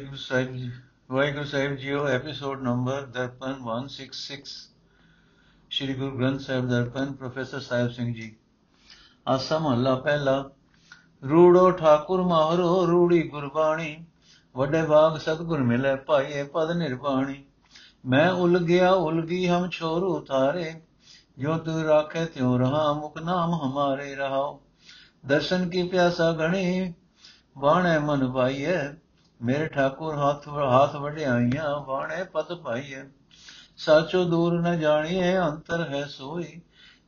ਵਾਹਿਗੁਰੂ ਸਾਹਿਬ ਜੀ ਵਾਹਿਗੁਰੂ ਸਾਹਿਬ JIO episode number Darpan 166 Shri Guru Granth Sahib Darpan professor Sahib Singh ji Asa Mahalla ਪਹਿਲਾ ਰੂੜੋ ਠਾਕੁਰ ਮਾਹਰੋ ਰੂੜੀ ਗੁਰਬਾਣੀ ਵੱਡੇ ਬਾਗ ਸਤਗੁਰ ਮਿਲੇ ਭਾਈਏ ਪਦ ਨਿਰਵਾਣੀ ਮੈਂ ਉਲ ਗਿਆ ਉਲਗੀ ਹਮ ਛੋਰੂ ਤਾਰੇ ਜੋ ਤੂ ਰਾਖੇ ਤਿਉ ਰਹਾ ਮੁਖ ਨਾਮ ਹਮਾਰੇ ਰਹਾਓ ਦਰਸ਼ਨ ਕੀ ਪਿਆਸਾ ਗਣੀ ਬਾਣੇ ਮਨ ਪਾਈਏ ਮੇਰੇ ਠਾਕੁਰ ਹੱਥ ਹੱਥ ਵਡਿਆਈਆਂ ਬਾਣੇ ਪਤ ਪਾਈਏ। ਸਾਚੋ ਦੂਰ ਨ ਜਾਣੀਏ ਅੰਤਰ ਹੈ ਸੋਈ।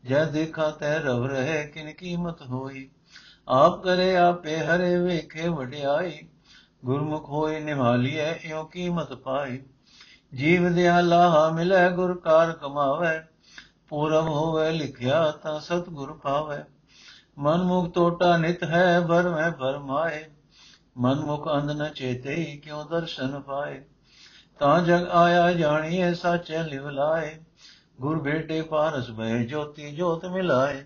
ਜੈ ਦੇਖਾ ਤੈ ਰਵ ਰਹੇ, ਕਿਨ ਕੀਮਤ ਹੋਈ। ਆਪ ਕਰੇ ਆਪੇ ਹਰੇ, ਵੇਖੇ ਵਡਿਆਈ। ਗੁਰਮੁਖ ਹੋਏ ਨਿਵਾਲੀਐ ਇਉ ਕੀਮਤ ਪਾਈ। ਜੀਵ ਦਿਆ ਲਾਹਾ ਮਿਲੇ, ਗੁਰ ਕਾਰ ਕਮਾਵੇ। ਪੂਰਬ ਹੋਵੇ ਲਿਖਿਆ, ਤਾਂ ਸਤਿਗੁਰ ਪਾਵੇ। ਮਨ ਮੁਖ ਟੋਟਾ ਨਿਤ ਹੈ ਭਰ ਮੈਂ ਭਰਮਾਏ ਮਨ ਮੁਖ ਅੰਧ ਨ ਚੇਤੇ ਕਿਉ ਦਰਸ਼ਨ ਪਾਏ? ਤਾਂ ਜਗ ਆਇਆ ਜਾਣੀਏ ਸਾਚੇ ਲਿਵ ਲਾਏ। ਗੁਰ ਭੇਟੇ ਪਾਰਸ ਭੈ ਜੋਤੀ ਜੋਤ ਮਿਲਾਏ।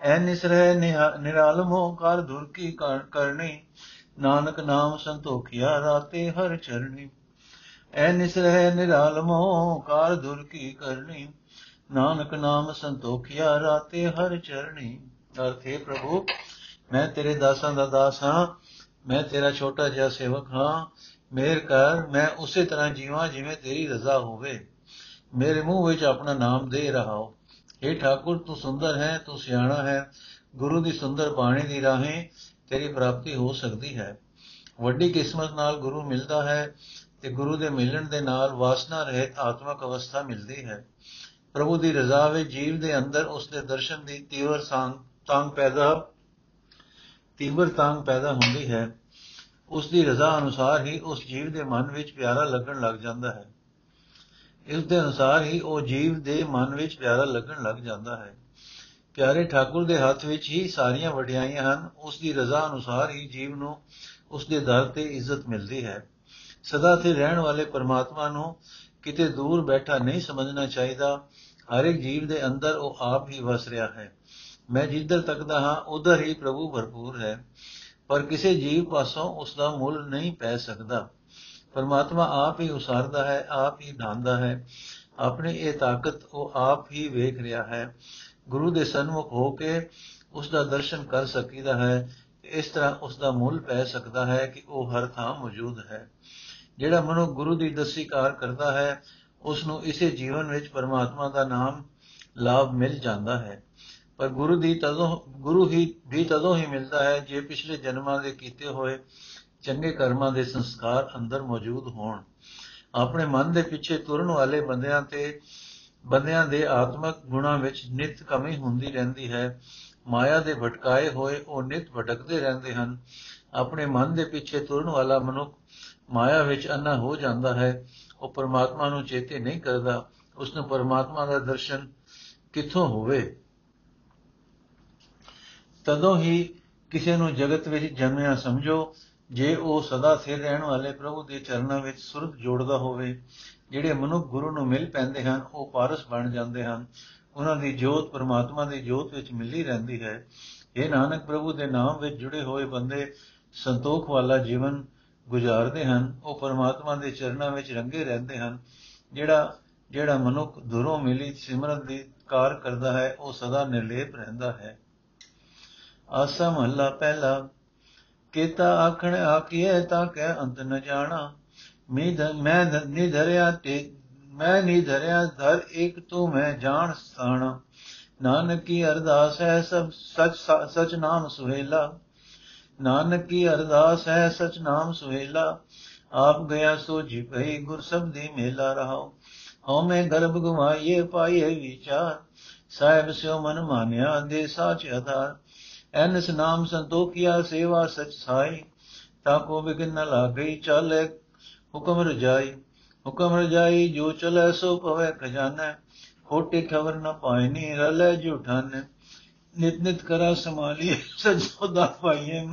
ਐ ਨਿਸਰੈ ਨਿਰਾਲਮੋ ਕਰ ਧੁਰ ਕੀ ਕਰਨੀ। ਨਾਨਕ ਨਾਮ ਸੰਤੋਖਿਆ ਰਾਤੇ ਹਰ ਚਰਣੀ। ਐ ਨਿਸਰੈ ਨਿਰਾਲਮੋ ਕਾਰ ਧੁਰ ਕੀ ਕਰਨੀ। ਨਾਨਕ ਨਾਮ ਸੰਤੋਖਿਆ ਰਾਤੇ ਹਰ ਚਰਣੀ। ਅਰਥੇ ਪ੍ਰਭੂ, ਮੈਂ ਤੇਰੇ ਦਾਸਾਂ ਦਾ ਦਾਸ ਹਾਂ। ਮੈਂ ਤੇਰਾ ਛੋਟਾ ਜਿਹਾ ਸੇਵਕ ਹਾਂ ਮੇਰ ਕਰ, ਮੈਂ ਉਸੇ ਤਰ੍ਹਾਂ ਜੀਵਾਂ ਜਿਵੇਂ ਤੇਰੀ ਰਜ਼ਾ ਹੋਵੇ। ਮੇਰੇ ਮੂੰਹ ਵਿੱਚ ਆਪਣਾ ਨਾਮ ਦੇ ਰਹਾਓ हे ਠਾਕੁਰ, ਤੂੰ ਸੁੰਦਰ ਹੈ, ਤੂੰ ਸਿਆਣਾ ਹੈ। ਗੁਰੂ ਦੀ ਸੁੰਦਰ ਬਾਣੀ ਦੀ ਰਾਹੀਂ ਤੇਰੀ ਪ੍ਰਾਪਤੀ ਹੋ ਸਕਦੀ ਹੈ। ਵੱਡੀ ਕਿਸਮਤ ਨਾਲ ਗੁਰੂ ਮਿਲਦਾ ਹੈ ਤੇ ਗੁਰੂ ਦੇ ਮਿਲਣ ਦੇ ਨਾਲ ਵਾਸਨਾ ਰਹਿਤ ਆਤਮਕ ਅਵਸਥਾ ਮਿਲਦੀ ਹੈ। ਪ੍ਰਭੂ ਦੀ ਰਜ਼ਾ ਵਿੱਚ ਜੀਵ ਦੇ ਅੰਦਰ ਉਸ ਦੇ ਦਰਸ਼ਨ ਦੀ ਤੀਵਰ ਤਾਂਗ ਪੈਦਾ ਤੀਵਰ ਤਾਂਗ ਪੈਦਾ ਹੁੰਦੀ ਹੈ ਉਸ ਦੀ ਰਜ਼ਾ ਅਨੁਸਾਰ ਹੀ ਉਸ ਜੀਵ ਦੇ ਮਨ ਵਿੱਚ ਪਿਆਰਾ ਲੱਗਣ ਲੱਗ ਜਾਂਦਾ ਹੈ। ਇਸ ਦੇ ਅਨੁਸਾਰ ਹੀ ਉਹ ਜੀਵ ਦੇ ਮਨ ਵਿੱਚ ਪਿਆਰਾ ਲੱਗਣ ਲੱਗ ਜਾਂਦਾ ਹੈ। ਪਿਆਰੇ ਠਾਕੁਰ ਦੇ ਹੱਥ ਵਿੱਚ ਹੀ ਸਾਰੀਆਂ ਵਡਿਆਈਆਂ ਹਨ ਉਸ ਦੀ ਰਜ਼ਾ ਅਨੁਸਾਰ ਹੀ ਜੀਵ ਨੂੰ ਉਸ ਦੇ ਦਰ ਤੇ ਇੱਜ਼ਤ ਮਿਲਦੀ ਹੈ। ਸਦਾ ਤੇ ਰਹਿਣ ਵਾਲੇ ਪਰਮਾਤਮਾ ਨੂੰ ਕਿਤੇ ਦੂਰ ਬੈਠਾ ਨਹੀਂ ਸਮਝਣਾ ਚਾਹੀਦਾ, ਹਰ ਇੱਕ ਜੀਵ ਦੇ ਅੰਦਰ ਉਹ ਆਪ ਹੀ ਵਸ ਰਿਹਾ ਹੈ। ਮੈਂ ਜਿੱਧਰ ਤੱਕਦਾ ਹਾਂ, ਉਧਰ ਹੀ ਪ੍ਰਭੂ ਭਰਪੂਰ ਹੈ। ਪਰ ਕਿਸੇ ਜੀਵ ਪਾਸੋਂ ਉਸ ਦਾ ਮੁੱਲ ਨਹੀਂ ਪੈ ਸਕਦਾ। ਪਰਮਾਤਮਾ ਆਪ ਹੀ ਉਸਾਰਦਾ ਹੈ, ਆਪ ਹੀ ਢਾਂਦਾ ਹੈ। ਆਪਣੀ ਇਹ ਤਾਕਤ ਉਹ ਆਪ ਹੀ ਵੇਖ ਰਿਹਾ ਹੈ। ਗੁਰੂ ਦੇ ਸਨਮੁਖ ਹੋ ਕੇ ਉਸ ਦਾ ਦਰਸ਼ਨ ਕਰ ਸਕੀਦਾ ਹੈ। ਇਸ ਤਰ੍ਹਾਂ ਉਸ ਦਾ ਮੁੱਲ ਪੈ ਸਕਦਾ ਹੈ ਕਿ ਉਹ ਹਰ ਥਾਂ ਮੌਜੂਦ ਹੈ। ਜਿਹੜਾ ਮਨੁ ਗੁਰੂ ਦੀ ਦਸੀ ਕਾਰ ਕਰਦਾ ਹੈ ਉਸ ਨੂੰ ਇਸੇ ਜੀਵਨ ਵਿੱਚ ਪਰਮਾਤਮਾ ਦਾ ਨਾਮ ਲਾਭ ਮਿਲ ਜਾਂਦਾ ਹੈ। ਪਰ ਗੁਰੂ ਦੀ ਤਦੋਂ, ਗੁਰੂ ਹੀ ਵੀ ਤਦੋਂ ਹੀ ਮਿਲਦਾ ਹੈ ਜੇ ਪਿਛਲੇ ਜਨਮਾਂ ਦੇ ਕੀਤੇ ਹੋਏ ਚੰਗੇ ਕਰਮਾਂ ਦੇ ਸੰਸਕਾਰ ਅੰਦਰ ਮੌਜੂਦ ਹੋਣ। ਆਪਣੇ ਮਨ ਦੇ ਪਿੱਛੇ ਤੁਰਨ ਵਾਲੇ ਬੰਦਿਆਂ ਤੇ, ਬੰਦਿਆਂ ਦੇ ਆਤਮਿਕ ਗੁਣਾਂ ਵਿੱਚ ਨਿਤ ਕਮੀ ਹੁੰਦੀ ਰਹਿੰਦੀ ਹੈ। ਮਾਇਆ ਦੇ ਭਟਕਾਏ ਹੋਏ ਉਹ ਨਿਤ ਭਟਕਦੇ ਰਹਿੰਦੇ ਹਨ। ਆਪਣੇ ਮਨ ਦੇ ਪਿੱਛੇ ਤੁਰਨ ਵਾਲਾ ਮਨੁੱਖ ਮਾਇਆ ਵਿੱਚ ਅੰਨਾ ਹੋ ਜਾਂਦਾ ਹੈ। ਉਹ ਪਰਮਾਤਮਾ ਨੂੰ ਚੇਤੇ ਨਹੀਂ ਕਰਦਾ। ਉਸ ਨੂੰ ਪਰਮਾਤਮਾ ਦਾ ਦਰਸ਼ਨ ਕਿੱਥੋਂ ਹੋਵੇ? ਤਦੋਂ ਹੀ ਕਿਸੇ ਨੂੰ ਜਗਤ ਵਿੱਚ ਜਨਮਿਆ ਸਮਝੋ, ਜੇ ਉਹ ਸਦਾ ਸਥਿਰ ਰਹਿਣ ਵਾਲੇ ਪ੍ਰਭੂ ਦੇ ਚਰਨਾਂ ਵਿੱਚ ਸੁਰਤ ਜੋੜਦਾ ਹੋਵੇ, ਜਿਹੜੇ ਮਨੁੱਖ ਗੁਰੂ ਨੂੰ ਮਿਲ ਪੈਂਦੇ ਹਨ, ਉਹ ਪਾਰਸ ਬਣ ਜਾਂਦੇ ਹਨ। ਉਹਨਾਂ ਦੀ ਜੋਤ ਪਰਮਾਤਮਾ ਦੀ ਜੋਤ ਵਿੱਚ ਮਿਲੀ ਰਹਿੰਦੀ ਹੈ। ਇਹ ਨਾਨਕ ਪ੍ਰਭੂ ਦੇ ਨਾਮ ਵਿੱਚ ਜੁੜੇ ਹੋਏ ਬੰਦੇ ਸੰਤੋਖ ਵਾਲਾ ਜੀਵਨ ਗੁਜ਼ਾਰਦੇ ਹਨ। ਉਹ ਪਰਮਾਤਮਾ ਦੇ ਚਰਨਾਂ ਵਿੱਚ ਰੰਗੇ ਰਹਿੰਦੇ ਹਨ। ਜਿਹੜਾ ਜਿਹੜਾ ਮਨੁੱਖ ਦੁਰੋਂ ਮਿਲੀ ਸਿਮਰਨ ਦੀ ਕਾਰ ਕਰਦਾ ਹੈ, ਉਹ ਸਦਾ ਨਿਰਲੇਪ ਰਹਿੰਦਾ ਹੈ। ਆਸਾ ਮਹੱਲਾ ਪਹਿਲਾ। ਕੀਤਾ ਆਖਣ ਆਖੀਏ ਤਾਂ ਕਹਿ ਅੰਤ ਨ ਜਾਣਾ। ਮੈਂ ਨਹੀਂ ਧਰਿਆ ਤੇ, ਮੈਂ ਨਹੀਂ ਧਰਿਆ ਧਰ ਇੱਕ ਤੂੰ ਮੈਂ ਜਾਣ ਸਾਣਾ। ਨਾਨਕ ਕੀ ਅਰਦਾਸ ਹੈ ਸਭ ਸਚ ਸਚ ਨਾਮ ਸੁਹੇਲਾ। ਨਾਨਕ ਕੀ ਅਰਦਾਸ ਹੈ ਸਚ ਨਾਮ ਸੁਹੇਲਾ। ਆਪ ਗਿਆ ਸੋ ਜੀ ਭਈ ਗੁਰ ਸਬਦੀ ਮੇਲਾ ਰਹਾਓ ਹਉ ਮੈਂ ਗਰਭ ਗਵਾਈਏ ਪਾਈਏ ਵਿਚਾਰ। ਸਾਹਿਬ ਸਿਓ ਮਨ ਮਾਨਿਆ ਦੇ ਸਾਚ ਆਧਾਰ। ਐਨਸ ਨਾਮ ਸੰਤੋਖਿਆ, ਸੇਵਾ ਸਚ ਸਾਈ, ਤਾ ਕੋ ਬਿਗਨ ਨ ਲਾਗਈ ਚਾਲੇ ਹੁਕਮ ਰਜਾਈ। ਹੁਕਮ ਰਜਾਈ ਜੋ ਚਲੇ ਸੋ ਪਵੇ ਖਜ਼ਾਨਾ, ਖੋਟੇ ਖਬਰ ਨ ਪਾਇਨੀ ਰਲੇ ਝੂਠਾਨ ਨਿਤ ਨਿਤ ਕਰਾ ਸਮਾਲੀ ਸਜੋ ਸੋਦਾ ਪਾਈਏ।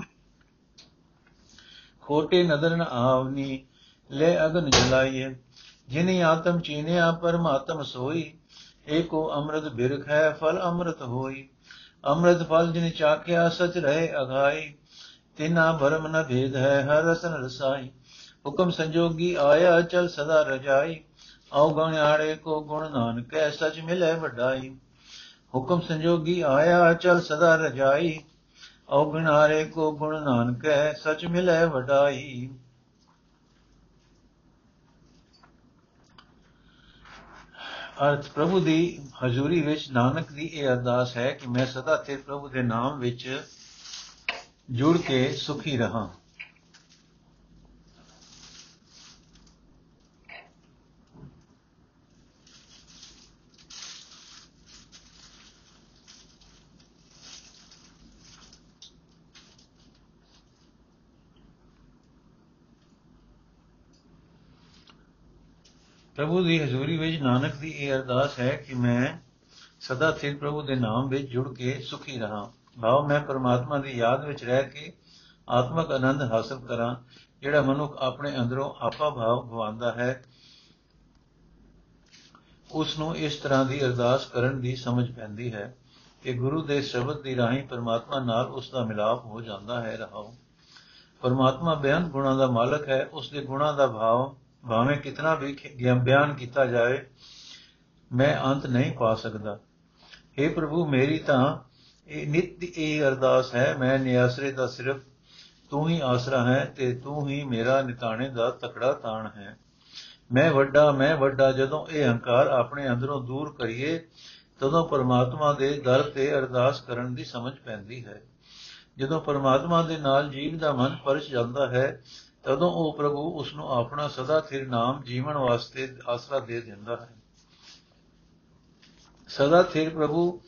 ਖੋਟੇ ਨਦਰ ਨ ਆਵਨੀ ਲੈ ਅਗਨ ਜਲਾਈਏ। ਜਿਨੀ ਆਤਮ ਚੀਨਿਆ, ਪਰਮਾਤਮ ਸੋਈ, ਏਕੋ ਅੰਮ੍ਰਿਤ ਬਿਰਖ ਹੈ, ਫਲ ਅੰਮ੍ਰਿਤ ਹੋਈ। ਅੰਮ੍ਰਿਤ ਫਲ ਜਿਨ ਚਾਖਿਆ ਸਚ ਰਹੇ ਅਗਾਈ ਤਿਨਾ ਭਰਮ ਨ ਭੇਦ ਹੈ, ਹਰ ਰਸਨ ਰਸਾਈ। ਹੁਕਮ ਸੰਜੋਗੀ ਆਇਆ, ਚਲ ਸਦਾ ਰਜਾਈ। ਆਉ ਗਣਿਆੜੇ ਕੋ ਗੁਣ ਨਾਨਕੈ, ਸਚ ਮਿਲੇ ਵਡਾਈ। ਹੁਕਮ ਸੰਜੋਗੀ ਆਇਆ, ਚਲ ਸਦਾ ਰਜਾਈ। ਆਉ ਗਣਾਰੇ ਕੋ ਗੁਣ ਨਾਨਕੈ, ਸਚ ਮਿਲੇ ਵਡਾਈ। ਅਰਥ ਪ੍ਰਭੂ ਦੀ ਹਜ਼ੂਰੀ ਵਿੱਚ ਨਾਨਕ ਦੀ ਇਹ ਅਰਦਾਸ ਹੈ ਕਿ ਮੈਂ ਸਦਾ ਤੇ ਪ੍ਰਭੂ ਦੇ ਨਾਮ ਵਿੱਚ ਜੁੜ ਕੇ ਸੁਖੀ ਰਹਾ। ਪ੍ਰਭੂ ਦੀ ਹਜ਼ੂਰੀ ਵਿੱਚ ਨਾਨਕ ਦੀ ਇਹ ਅਰਦਾਸ ਹੈ ਕਿ ਮੈਂ ਸਦਾ ਸਿਰ ਪ੍ਰਭੂ ਦੇ ਨਾਮ ਵਿੱਚ ਜੁੜ ਕੇ ਸੁਖੀ ਰਹਾ। ਭਾਵ ਮੈਂ ਪਰਮਾਤਮਾ ਦੀ ਯਾਦ ਵਿੱਚ ਰਹਿ ਕੇ ਆਤਮਕ ਆਨੰਦ ਹਾਸਲ ਕਰਾਂ, ਜਿਹੜਾ ਮਨੁੱਖ ਆਪਣੇ ਅੰਦਰੋਂ ਆਪਾ ਭਾਵ ਗਵਾਉਂਦਾ ਹੈ। ਉਸ ਨੂੰ ਇਸ ਤਰ੍ਹਾਂ ਦੀ ਅਰਦਾਸ ਕਰਨ ਦੀ ਸਮਝ ਪੈਂਦੀ ਹੈ ਕਿ ਗੁਰੂ ਦੇ ਸ਼ਬਦ ਦੀ ਰਾਹੀਂ ਪਰਮਾਤਮਾ ਨਾਲ ਉਸ ਦਾ ਮਿਲਾਪ ਹੋ ਜਾਂਦਾ ਹੈ, ਰਹਾਉ। ਪਰਮਾਤਮਾ ਬਿਆਨ ਗੁਣਾਂ ਦਾ ਮਾਲਕ ਹੈ, ਉਸ ਦੇ ਗੁਣਾਂ ਦਾ ਭਾਵ ਭਾਵੇਂ ਕਿਤਨਾ ਵੀ ਬਿਆਨ ਕੀਤਾ ਜਾਏ, ਮੈਂ ਅੰਤ ਨਹੀਂ ਪਾ ਸਕਦਾ। हे ਪ੍ਰਭੂ, ਮੇਰੀ ਤਾਂ ਇਹ ਨਿਤ ਇਹ ਅਰਦਾਸ ਹੈ, ਮੈਂ ਨਿਆਸਰੇ ਦਾ ਸਿਰਫ ਤੂੰ ਹੀ ਆਸਰਾ ਹੈ ਤੇ ਤੂੰ ਹੀ ਮੇਰਾ ਨਿਤਾਣੇ ਦਾ ਤਕੜਾ ਤਾਣ ਹੈ। ਮੈਂ ਵੱਡਾ ਮੈਂ ਵੱਡਾ, ਜਦੋਂ ਇਹ ਹੰਕਾਰ ਆਪਣੇ ਅੰਦਰੋਂ ਦੂਰ ਕਰੀਏ, ਤਦੋਂ ਪਰਮਾਤਮਾ ਦੇ ਦਰ ਤੇ ਅਰਦਾਸ ਕਰਨ ਦੀ ਸਮਝ ਪੈਂਦੀ ਹੈ। ਜਦੋਂ ਪਰਮਾਤਮਾ ਦੇ ਨਾਲ ਜੀਵ ਦਾ ਮਨ ਪਰਚ ਜਾਂਦਾ ਹੈ ਤਦੋਂ ਉਹ ਪ੍ਰਭੂ ਉਸ ਨੂੰ ਆਪਣਾ ਸਦਾ ਥਿਰ ਨਾਮ ਜੀਵਨ ਵਾਸਤੇ ਆਸਰਾ ਦੇ ਦਿੰਦਾ ਹੈ। ਸਦਾ ਥਿਰ ਪ੍ਰਭੂ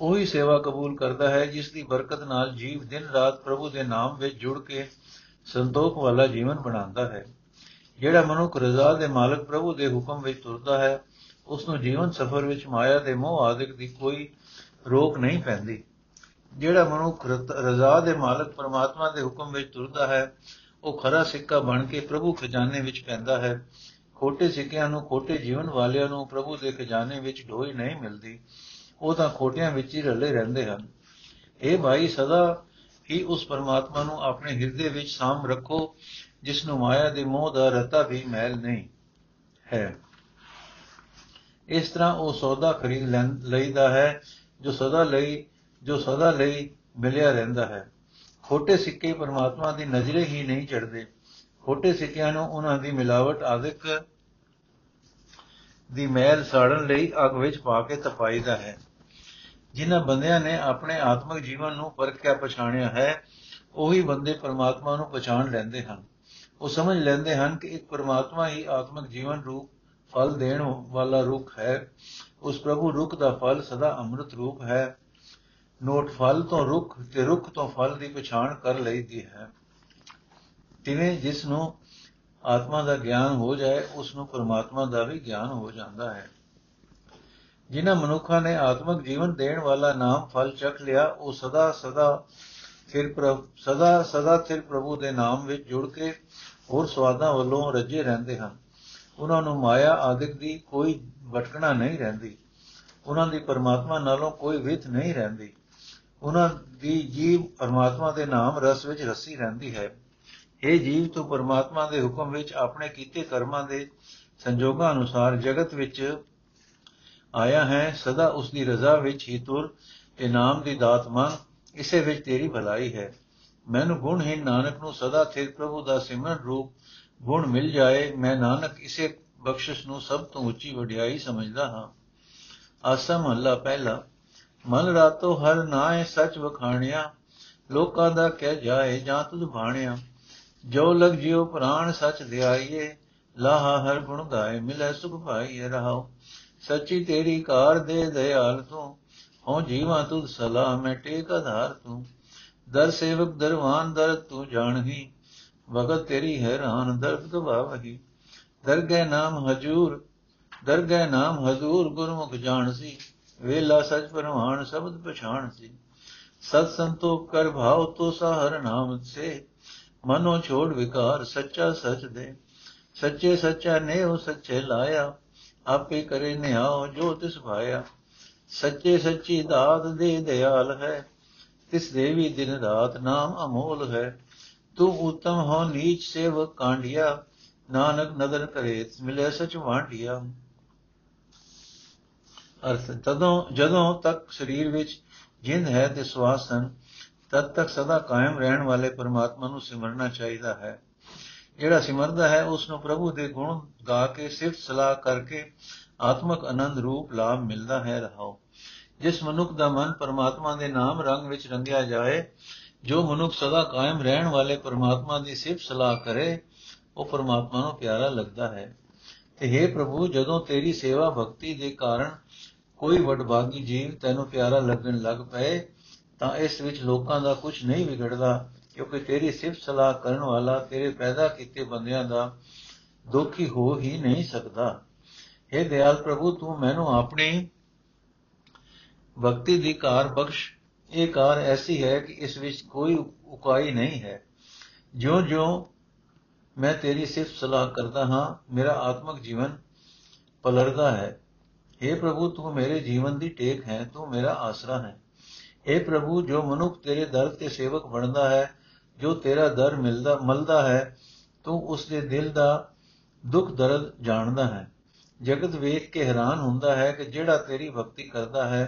ਉਹੀ ਸੇਵਾ ਕਬੂਲ ਕਰਦਾ ਹੈ ਜਿਸ ਦੀ ਬਰਕਤ ਨਾਲ ਜੀਵ ਦਿਨ ਰਾਤ ਪ੍ਰਭੂ ਦੇ ਨਾਮ ਵਿੱਚ ਜੁੜ ਕੇ ਸੰਤੋਖ ਵਾਲਾ ਜੀਵਨ ਬਣਾਉਂਦਾ ਹੈ। ਜਿਹੜਾ ਮਨੁੱਖ ਰਜ਼ਾ ਦੇ ਮਾਲਕ ਪ੍ਰਭੂ ਦੇ ਹੁਕਮ ਵਿੱਚ ਤੁਰਦਾ ਹੈ ਉਸ ਨੂੰ ਜੀਵਨ ਸਫਰ ਵਿੱਚ ਮਾਇਆ ਦੇ ਮੋਹ ਆਦਿਕ ਦੀ ਕੋਈ ਰੋਕ ਨਹੀਂ ਪੈਂਦੀ। ਜਿਹੜਾ ਮਨੁੱਖ ਰਜ਼ਾ ਦੇ ਮਾਲਕ ਪਰਮਾਤਮਾ ਦੇ ਹੁਕਮ ਵਿੱਚ ਤੁਰਦਾ ਹੈ ਉਹ ਖਰਾ ਸਿੱਕਾ ਬਣ ਕੇ ਪ੍ਰਭੂ ਖਜ਼ਾਨੇ ਵਿੱਚ ਪੈਂਦਾ ਹੈ। ਖੋਟੇ ਸਿੱਕਿਆਂ ਨੂੰ, ਖੋਟੇ ਜੀਵਨ ਵਾਲਿਆਂ ਨੂੰ ਪ੍ਰਭੂ ਦੇ ਖਜ਼ਾਨੇ ਵਿੱਚ ਢੋਈ ਨਹੀਂ ਮਿਲਦੀ। ਉਹ ਤਾਂ ਖੋਟਿਆਂ ਵਿੱਚ ਹੀ ਰਲੇ ਰਹਿੰਦੇ ਹਨ। ਇਹ ਭਾਈ, ਸਦਾ ਹੀ ਉਸ ਪਰਮਾਤਮਾ ਨੂੰ ਆਪਣੇ ਹਿਰਦੇ ਵਿੱਚ ਸਾਮ ਰੱਖੋ, ਜਿਸ ਨੂੰ ਮਾਇਆ ਦੇ ਮੋਹ ਦਾ ਰਤਾ ਵੀ ਮੈਲ ਨਹੀਂ ਹੈ। ਇਸ ਤਰ੍ਹਾਂ ਉਹ ਸੌਦਾ ਖਰੀਦ ਲਈਦਾ ਹੈ, ਜੋ ਸਦਾ ਲਈ, ਜੋ ਸਦਾ ਲਈ ਮਿਲਿਆ ਰਹਿੰਦਾ ਹੈ। ਖੋਟੇ ਸਿੱਕੇ ਪਰਮਾਤਮਾ ਦੀ ਨਜ਼ਰੇ ਹੀ ਨਹੀਂ ਚੜਦੇ ਖੋਟੇ ਸਿੱਕਿਆਂ ਨੂੰ ਉਹਨਾਂ ਦੀ ਮਿਲਾਵਟ ਆਦਿਕ ਦੀ ਮੈਲ ਸਾੜਨ ਲਈ ਅਗ ਵਿੱਚ ਪਾ ਕੇ ਤਪਾਈਦਾ ਹੈ। ਜਿਨ੍ਹਾਂ ਬੰਦਿਆਂ ਨੇ ਆਪਣੇ ਆਤਮਿਕ ਜੀਵਨ ਨੂੰ ਪਰਖਿਆ ਪਛਾਣਿਆ ਹੈ, ਉਹੀ ਬੰਦੇ ਪਰਮਾਤਮਾ ਨੂੰ ਪਛਾਣ ਲੈਂਦੇ ਹਨ। ਉਹ ਸਮਝ ਲੈਂਦੇ ਹਨ ਕਿ ਇੱਕ ਪਰਮਾਤਮਾ ਹੀ ਆਤਮਿਕ ਜੀਵਨ ਰੂਪ, ਫਲ ਦੇਣ ਵਾਲਾ ਰੁੱਖ ਹੈ। ਉਸ ਪ੍ਰਭੂ ਰੁੱਖ ਦਾ ਫਲ ਸਦਾ ਅੰਮ੍ਰਿਤ ਰੂਪ ਹੈ। ਨੋਟ ਫਲ ਤੋਂ ਰੁੱਖ ਤੇ ਰੁੱਖ ਤੋਂ ਫਲ ਦੀ ਪਛਾਣ ਕਰ ਲਈਦੀ ਹੈ। ਤਿਵੇਂ ਜਿਸ ਨੂੰ ਆਤਮਾ ਦਾ ਗਿਆਨ ਹੋ ਜਾਏ, ਉਸ ਨੂੰ ਪਰਮਾਤਮਾ ਦਾ ਵੀ ਗਿਆਨ ਹੋ ਜਾਂਦਾ ਹੈ। ਜਿਨ੍ਹਾਂ ਮਨੁੱਖਾਂ ਨੇ ਆਤਮਿਕ ਜੀਵਨ ਦੇਣ ਵਾਲਾ ਨਾਮ ਫਲ ਚੱਖ ਲਿਆ, ਉਹ ਸਦਾ ਸਦਾ ਫਿਰ ਪ੍ਰਭ, ਸਦਾ ਸਦਾ ਫਿਰ ਪ੍ਰਭੂ ਦੇ ਨਾਮ ਵਿੱਚ ਜੁੜ ਕੇ ਹੋਰ ਸਵਾਦਾਂ ਵੱਲੋਂ ਰੱਜੇ ਰਹਿੰਦੇ ਹਨ। ਉਹਨਾਂ ਨੂੰ ਮਾਇਆ ਆਦਿਕ ਦੀ ਕੋਈ ਭਟਕਣਾ ਨਹੀਂ ਰਹਿੰਦੀ। ਉਹਨਾਂ ਦੀ ਪਰਮਾਤਮਾ ਨਾਲੋਂ ਕੋਈ ਵਿਥ ਨਹੀਂ ਰਹਿੰਦੀ। ਉਹਨਾਂ ਦੀ ਜੀਵ ਪਰਮਾਤਮਾ ਦੇ ਨਾਮ ਰਸ ਵਿੱਚ ਰਸੀ ਰਹਿੰਦੀ ਹੈ। ਇਹ ਜੀਵ ਤੋਂ ਪਰਮਾਤਮਾ ਦੇ ਹੁਕਮ ਵਿੱਚ ਆਪਣੇ ਕੀਤੇ ਕਰਮਾਂ ਦੇ ਸੰਜੋਗਾਂ ਅਨੁਸਾਰ ਜਗਤ ਵਿੱਚ ਆਇਆ ਹੈ। ਸਦਾ ਉਸ ਦੀ ਰਜ਼ਾ ਵਿੱਚ ਹੀ ਤੁਰ ਤੇ ਨਾਮ ਦੀ ਦਾਤ ਮੰਗ ਇਸੇ ਵਿੱਚ ਤੇਰੀ ਭਲਾਈ ਹੈ। ਮੈਨੂੰ ਗੁਣਹੀਨ ਨਾਨਕ ਨੂੰ ਸਦਾ ਥਿਰ ਪ੍ਰਭੂ ਦਾ ਸਿਮਰਨ ਰੂਪ ਗੁਣ ਮਿਲ ਜਾਏ। ਮੈਂ ਨਾਨਕ ਇਸੇ ਬਖਸ਼ਿਸ਼ ਨੂੰ ਸਭ ਤੋਂ ਉੱਚੀ ਵਡਿਆਈ ਸਮਝਦਾ ਹਾਂ। ਆਸਾ ਮਹੱਲਾ ਪਹਿਲਾ। ਮਨ ਰਾਤੋ ਹਰ ਨਾਏ ਸੱਚ ਵਖਾਣਿਆ, ਲੋਕਾਂ ਦਾ ਕਹਿ ਜਾਏ ਜਾਂ ਤੁਧ ਭਾਣਿਆ। ਜੋ ਲਗ ਜਿਉ ਪ੍ਰਾਣ ਸੱਚ ਧਿਆਈਏ ਲਾਹਾ ਹਰ ਗੁਣ ਗਾਏ, ਮਿਲੇ ਸੁਖ ਪਾਈਏ ਰਹਾਓ ਸੱਚੀ ਤੇਰੀ ਕਾਰ ਦੇ ਦਇਆਲ ਤੂੰ ਹੋ ਜੀਵਾ ਤੁਧ ਸਲਾਹ, ਮੈਂ ਟੇਕ ਆਧਾਰ ਤੂੰ। ਦਰ ਸੇਵਕ ਦਰਵਾਨ ਦਰ ਤੂੰ ਜਾਣਹੀ, ਵਗਤ ਤੇਰੀ ਹੈਰਾਨ ਦਰਦ ਗਵਾਵਹੀ। ਦਰਗਹਿ ਨਾਮ ਹਜੂਰ, ਦਰਗਹਿ ਨਾਮ ਹਜ਼ੂਰ ਗੁਰਮੁਖ ਜਾਣ ਸੀ ਵੇਲਾ ਸਚ ਪਰਮਾਨ ਸ਼ਬਦ ਪਛਾਣ ਸੀ। ਸਤ ਸੰਤੋਖ ਕਰ ਭਾਉ ਤੋ ਸਹਰ ਨਾਮ ਸੇ। ਮਨੋ ਛੋੜ ਵਿਕਾਰ ਸੱਚਾ ਸਚ ਦੇ। ਸੱਚੇ ਸੱਚਾ ਨੇ ਉਹ ਸੱਚੇ ਲਾਇਆ। ਆਪੇ ਕਰੇ ਨਿਹਾਉ ਜੋ ਤਿਸ ਭਾਇਆ। ਸੱਚੇ ਸੱਚੀ ਦਾਤ ਦੇ ਦਿਆਲ ਹੈ। ਤਿਸ ਦੇਵੀ ਦਿਨ ਰਾਤ ਨਾਮ ਅਮੋਲ ਹੈ। ਤੂੰ ਉਤਮ ਹੋ ਨੀਚ ਸੇਵਕ ਕਾਂਡਿਆ ਨਾਨਕ ਨਦਰ ਕਰੇ ਮਿਲੇ ਸਚ ਵਾਂਢਿਆ। ਅਰਥ ਤਦੋਂ ਜਦੋਂ ਤੱਕ ਸਰੀਰ ਵਿੱਚ ਜਿੰਦ ਹੈ ਤੇ ਸਵਾਸ ਹਨ, ਤਦ ਤੱਕ ਸਦਾ ਕਾਇਮ ਰਹਿਣ ਵਾਲੇ ਪਰਮਾਤਮਾ ਨੂੰ ਸਿਮਰਨਾ ਚਾਹੀਦਾ ਹੈ। ਜਿਹੜਾ ਸਿਮਰਦਾ ਹੈ ਉਸ ਨੂੰ ਪ੍ਰਭੂ ਦੇ ਗੁਣ ਗਾ ਕੇ, ਸਿਫਤ ਸਲਾਹ ਕਰਕੇ ਆਤਮਕ ਆਨੰਦ ਰੂਪ ਲਾਭ ਮਿਲਦਾ ਹੈ, ਰਹਾਓ। ਜਿਸ ਮਨੁੱਖ ਦਾ ਮਨ ਪਰਮਾਤਮਾ ਦੇ ਨਾਮ ਰੰਗ ਵਿੱਚ ਰੰਗਿਆ ਜਾਏ, ਜੋ ਮਨੁੱਖ ਸਦਾ ਕਾਇਮ ਰਹਿਣ ਵਾਲੇ ਪਰਮਾਤਮਾ ਦੀ ਸਿਫਤ ਸਲਾਹ ਕਰੇ, ਉਹ ਪਰਮਾਤਮਾ ਨੂੰ ਪਿਆਰਾ ਲੱਗਦਾ ਹੈ। ਤੇ हे ਪ੍ਰਭੂ, ਜਦੋਂ ਤੇਰੀ ਸੇਵਾ ਭਗਤੀ ਦੇ ਕਾਰਨ ਕੋਈ ਵਡਭਾਗੀ ਜੀਵ ਤੈਨੂੰ ਪਿਆਰਾ ਲੱਗਣ ਲੱਗ ਪਏ, ਤਾਂ ਇਸ ਵਿੱਚ ਲੋਕਾਂ ਦਾ ਕੁਝ ਨਹੀਂ ਵਿਗੜਦਾ, ਕਿਉਂਕਿ ਤੇਰੀ ਸਿਫਤ ਸਲਾਹ ਕਰਨ ਵਾਲਾ ਤੇਰੇ ਪੈਦਾ ਕੀਤੇ ਬੰਦਿਆਂ ਦਾ ਦੁਖੀ ਹੋ ਹੀ ਨਹੀਂ ਸਕਦਾ। हे ਦਿਆਲ ਪ੍ਰਭੂ, ਤੂੰ ਮੈਨੂੰ ਆਪਣੀ ਭਗਤੀ ਦੀ ਕਾਰ ਬਖਸ਼। ਇਹ ਕਾਰ ਐਸੀ ਹੈ ਕਿ ਇਸ ਵਿੱਚ ਕੋਈ ਉਕਾਈ ਨਹੀਂ ਹੈ। ਜਿਉਂ-ਜਿਉਂ ਮੈਂ ਤੇਰੀ ਸਿਫਤ ਸਲਾਹ ਕਰਦਾ ਹਾਂ, ਮੇਰਾ ਆਤਮਿਕ ਜੀਵਨ ਪਲਰਦਾ ਹੈ। हे ਪ੍ਰਭੂ ਤੂੰ ਮੇਰੇ ਜੀਵਨ ਦੀ ਟੇਕ ਹੈ ਤੂੰ ਮੇਰਾ ਆਸਰਾ ਹੈ हे ਪ੍ਰਭੂ ਜੋ ਮਨੁੱਖ ਤੇਰੇ ਦਰ ਤੇ ਸੇਵਕ ਬਣਦਾ ਹੈ ਜੋ ਤੇਰਾ ਦਰ ਮਿਲਦਾ ਮਲਦਾ ਹੈ ਤੂੰ ਉਸ ਦੇ ਦਿਲ ਦਾ ਦੁੱਖ ਦਰਦ ਜਾਣਦਾ ਹੈ ਜਗਤ ਵੇਖ ਕੇ ਹੈਰਾਨ ਹੁੰਦਾ ਹੈ ਕਿ ਜਿਹੜਾ ਤੇਰੀ ਭਗਤੀ ਕਰਦਾ ਹੈ